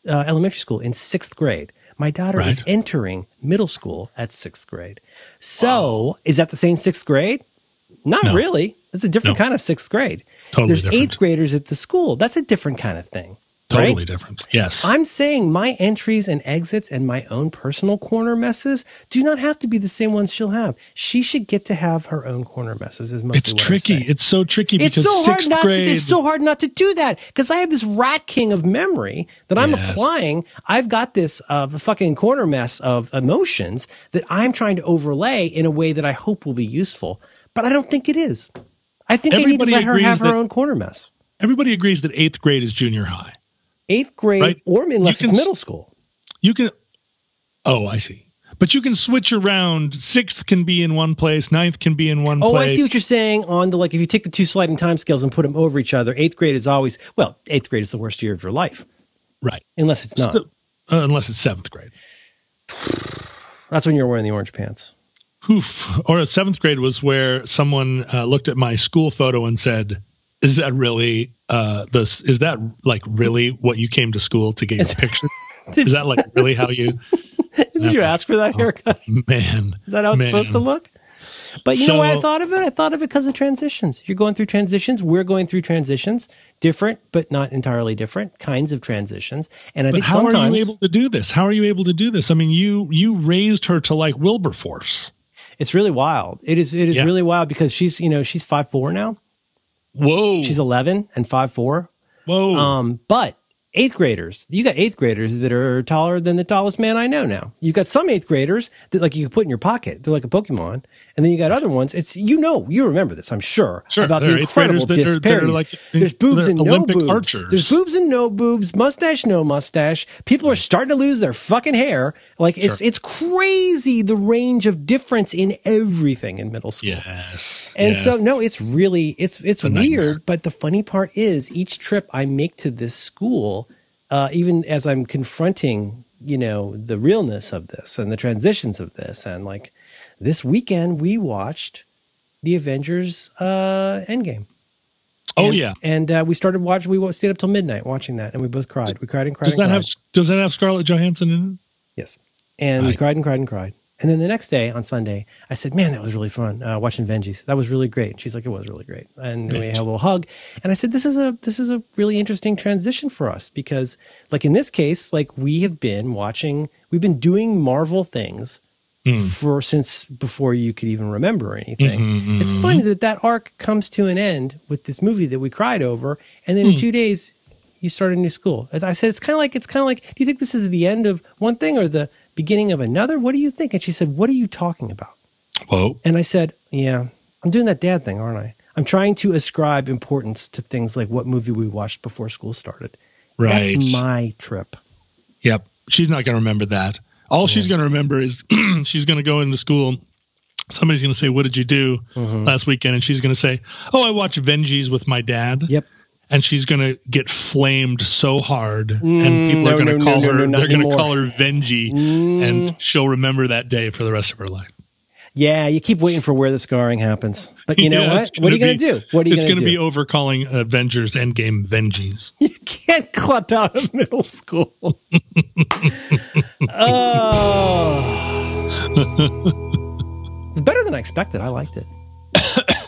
uh, elementary school in sixth grade. My daughter Right. is entering middle school at sixth grade. So is that the same sixth grade? Not No. really. It's a different No. kind of sixth grade. Totally There's different. eighth graders at the school. That's a different kind of thing. right? Totally different. Yes. I'm saying my entries and exits and my own personal corner messes do not have to be the same ones she'll have. She should get to have her own corner messes. Is mostly it's what tricky. It's so tricky It's so hard not grade. to. It's so hard not to do that because I have this rat king of memory that I'm Yes. applying. I've got this uh, fucking corner mess of emotions that I'm trying to overlay in a way that I hope will be useful, but I don't think it is. I think I need to Everybody let her have her that- own corner mess. Everybody agrees that eighth grade is junior high. Eighth grade, Right. or unless You it's middle school. You can. Oh, I see. But you can switch around. Sixth can be in one place. Ninth can be in one Oh, place. Oh, I see what you're saying. On the like, if you take the two sliding time scales and put them over each other, eighth grade is always well. Eighth grade is the worst year of your life, right. unless it's not. So, uh, unless it's seventh grade. That's when you're wearing the orange pants. Oof. Or seventh grade was where someone uh, looked at my school photo and said, "Is that really uh, this? Is that like really what you came to school to get your picture? Is that like really how you? did you ask for that haircut? Man, Is that how it's man. supposed to look? But you know why I thought of it? I thought of it because of transitions. You're going through transitions. We're going through transitions, different but not entirely different kinds of transitions. And I But think how sometimes are you able to do this? How are you able to do this? I mean, you you raised her to like Wilberforce. It's really wild. It is. It is Yeah. really wild because she's you know she's five four now. Whoa, She's eleven and five four. whoa. Um, but eighth graders, you got eighth graders that are taller than the tallest man I know now. You've got some eighth graders that like you can put in your pocket. They're like a Pokemon. And then you got other ones. It's, you know, you remember this, I'm sure, Sure, about the incredible that are- are disparities. like- There's boobs and no boobs. archers. There's boobs and no boobs, mustache, no mustache. People are starting to lose their fucking hair. Like it's, it's crazy the range of difference in everything in middle school. yes. And so no, it's really it's it's nightmare. weird, but the funny part is each trip I make to this school, uh, even as I'm confronting, you know, the realness of this and the transitions of this, and like this weekend we watched the Avengers uh Endgame. Oh And- yeah. And uh, we started watching we stayed up till midnight watching that and we both cried. We cried and cried Does and that cried. have Does that have Scarlett Johansson in it? Yes. And we cried and cried and cried. And then the next day on Sunday, I said, Man, that was really fun uh, watching Vengeance. That was really great. And she's like, It was really great. And we had a little hug. And I said, This is a this is a really interesting transition for us because, like in this case, like we have been watching, we've been doing Marvel things Hmm. for since before you could even remember anything. Mm-hmm, It's funny that that arc comes to an end with this movie that we cried over, and Hmm. then in two days you start a new school. As I said, it's kind of like it's kind of like. Do you think this is the end of one thing or the beginning of another? What do you think? And she said, "What are you talking about?" Whoa. And I said, "Yeah, I'm doing that dad thing, aren't I? I'm trying to ascribe importance to things like what movie we watched before school started. Right. That's my trip. Yep. She's not going to remember that. All she's going to remember is she's going to go into school. Somebody's going to say, "What did you do Mm-hmm. last weekend?" And she's going to say, "Oh, I watched Vengeance with my dad." Yep. And she's going to get flamed so hard, and mm, people no, are going to no, call no, her. they're going to call her Vengie, and mm. she'll remember that day for the rest of her life. Yeah, you keep waiting for where the scarring happens. But you know Yeah, what? What are you gonna do? What are you going to do? It's going to be overcalling Avengers Endgame Vengees. you can't clup out of middle school. oh. it's better than I expected. I liked it.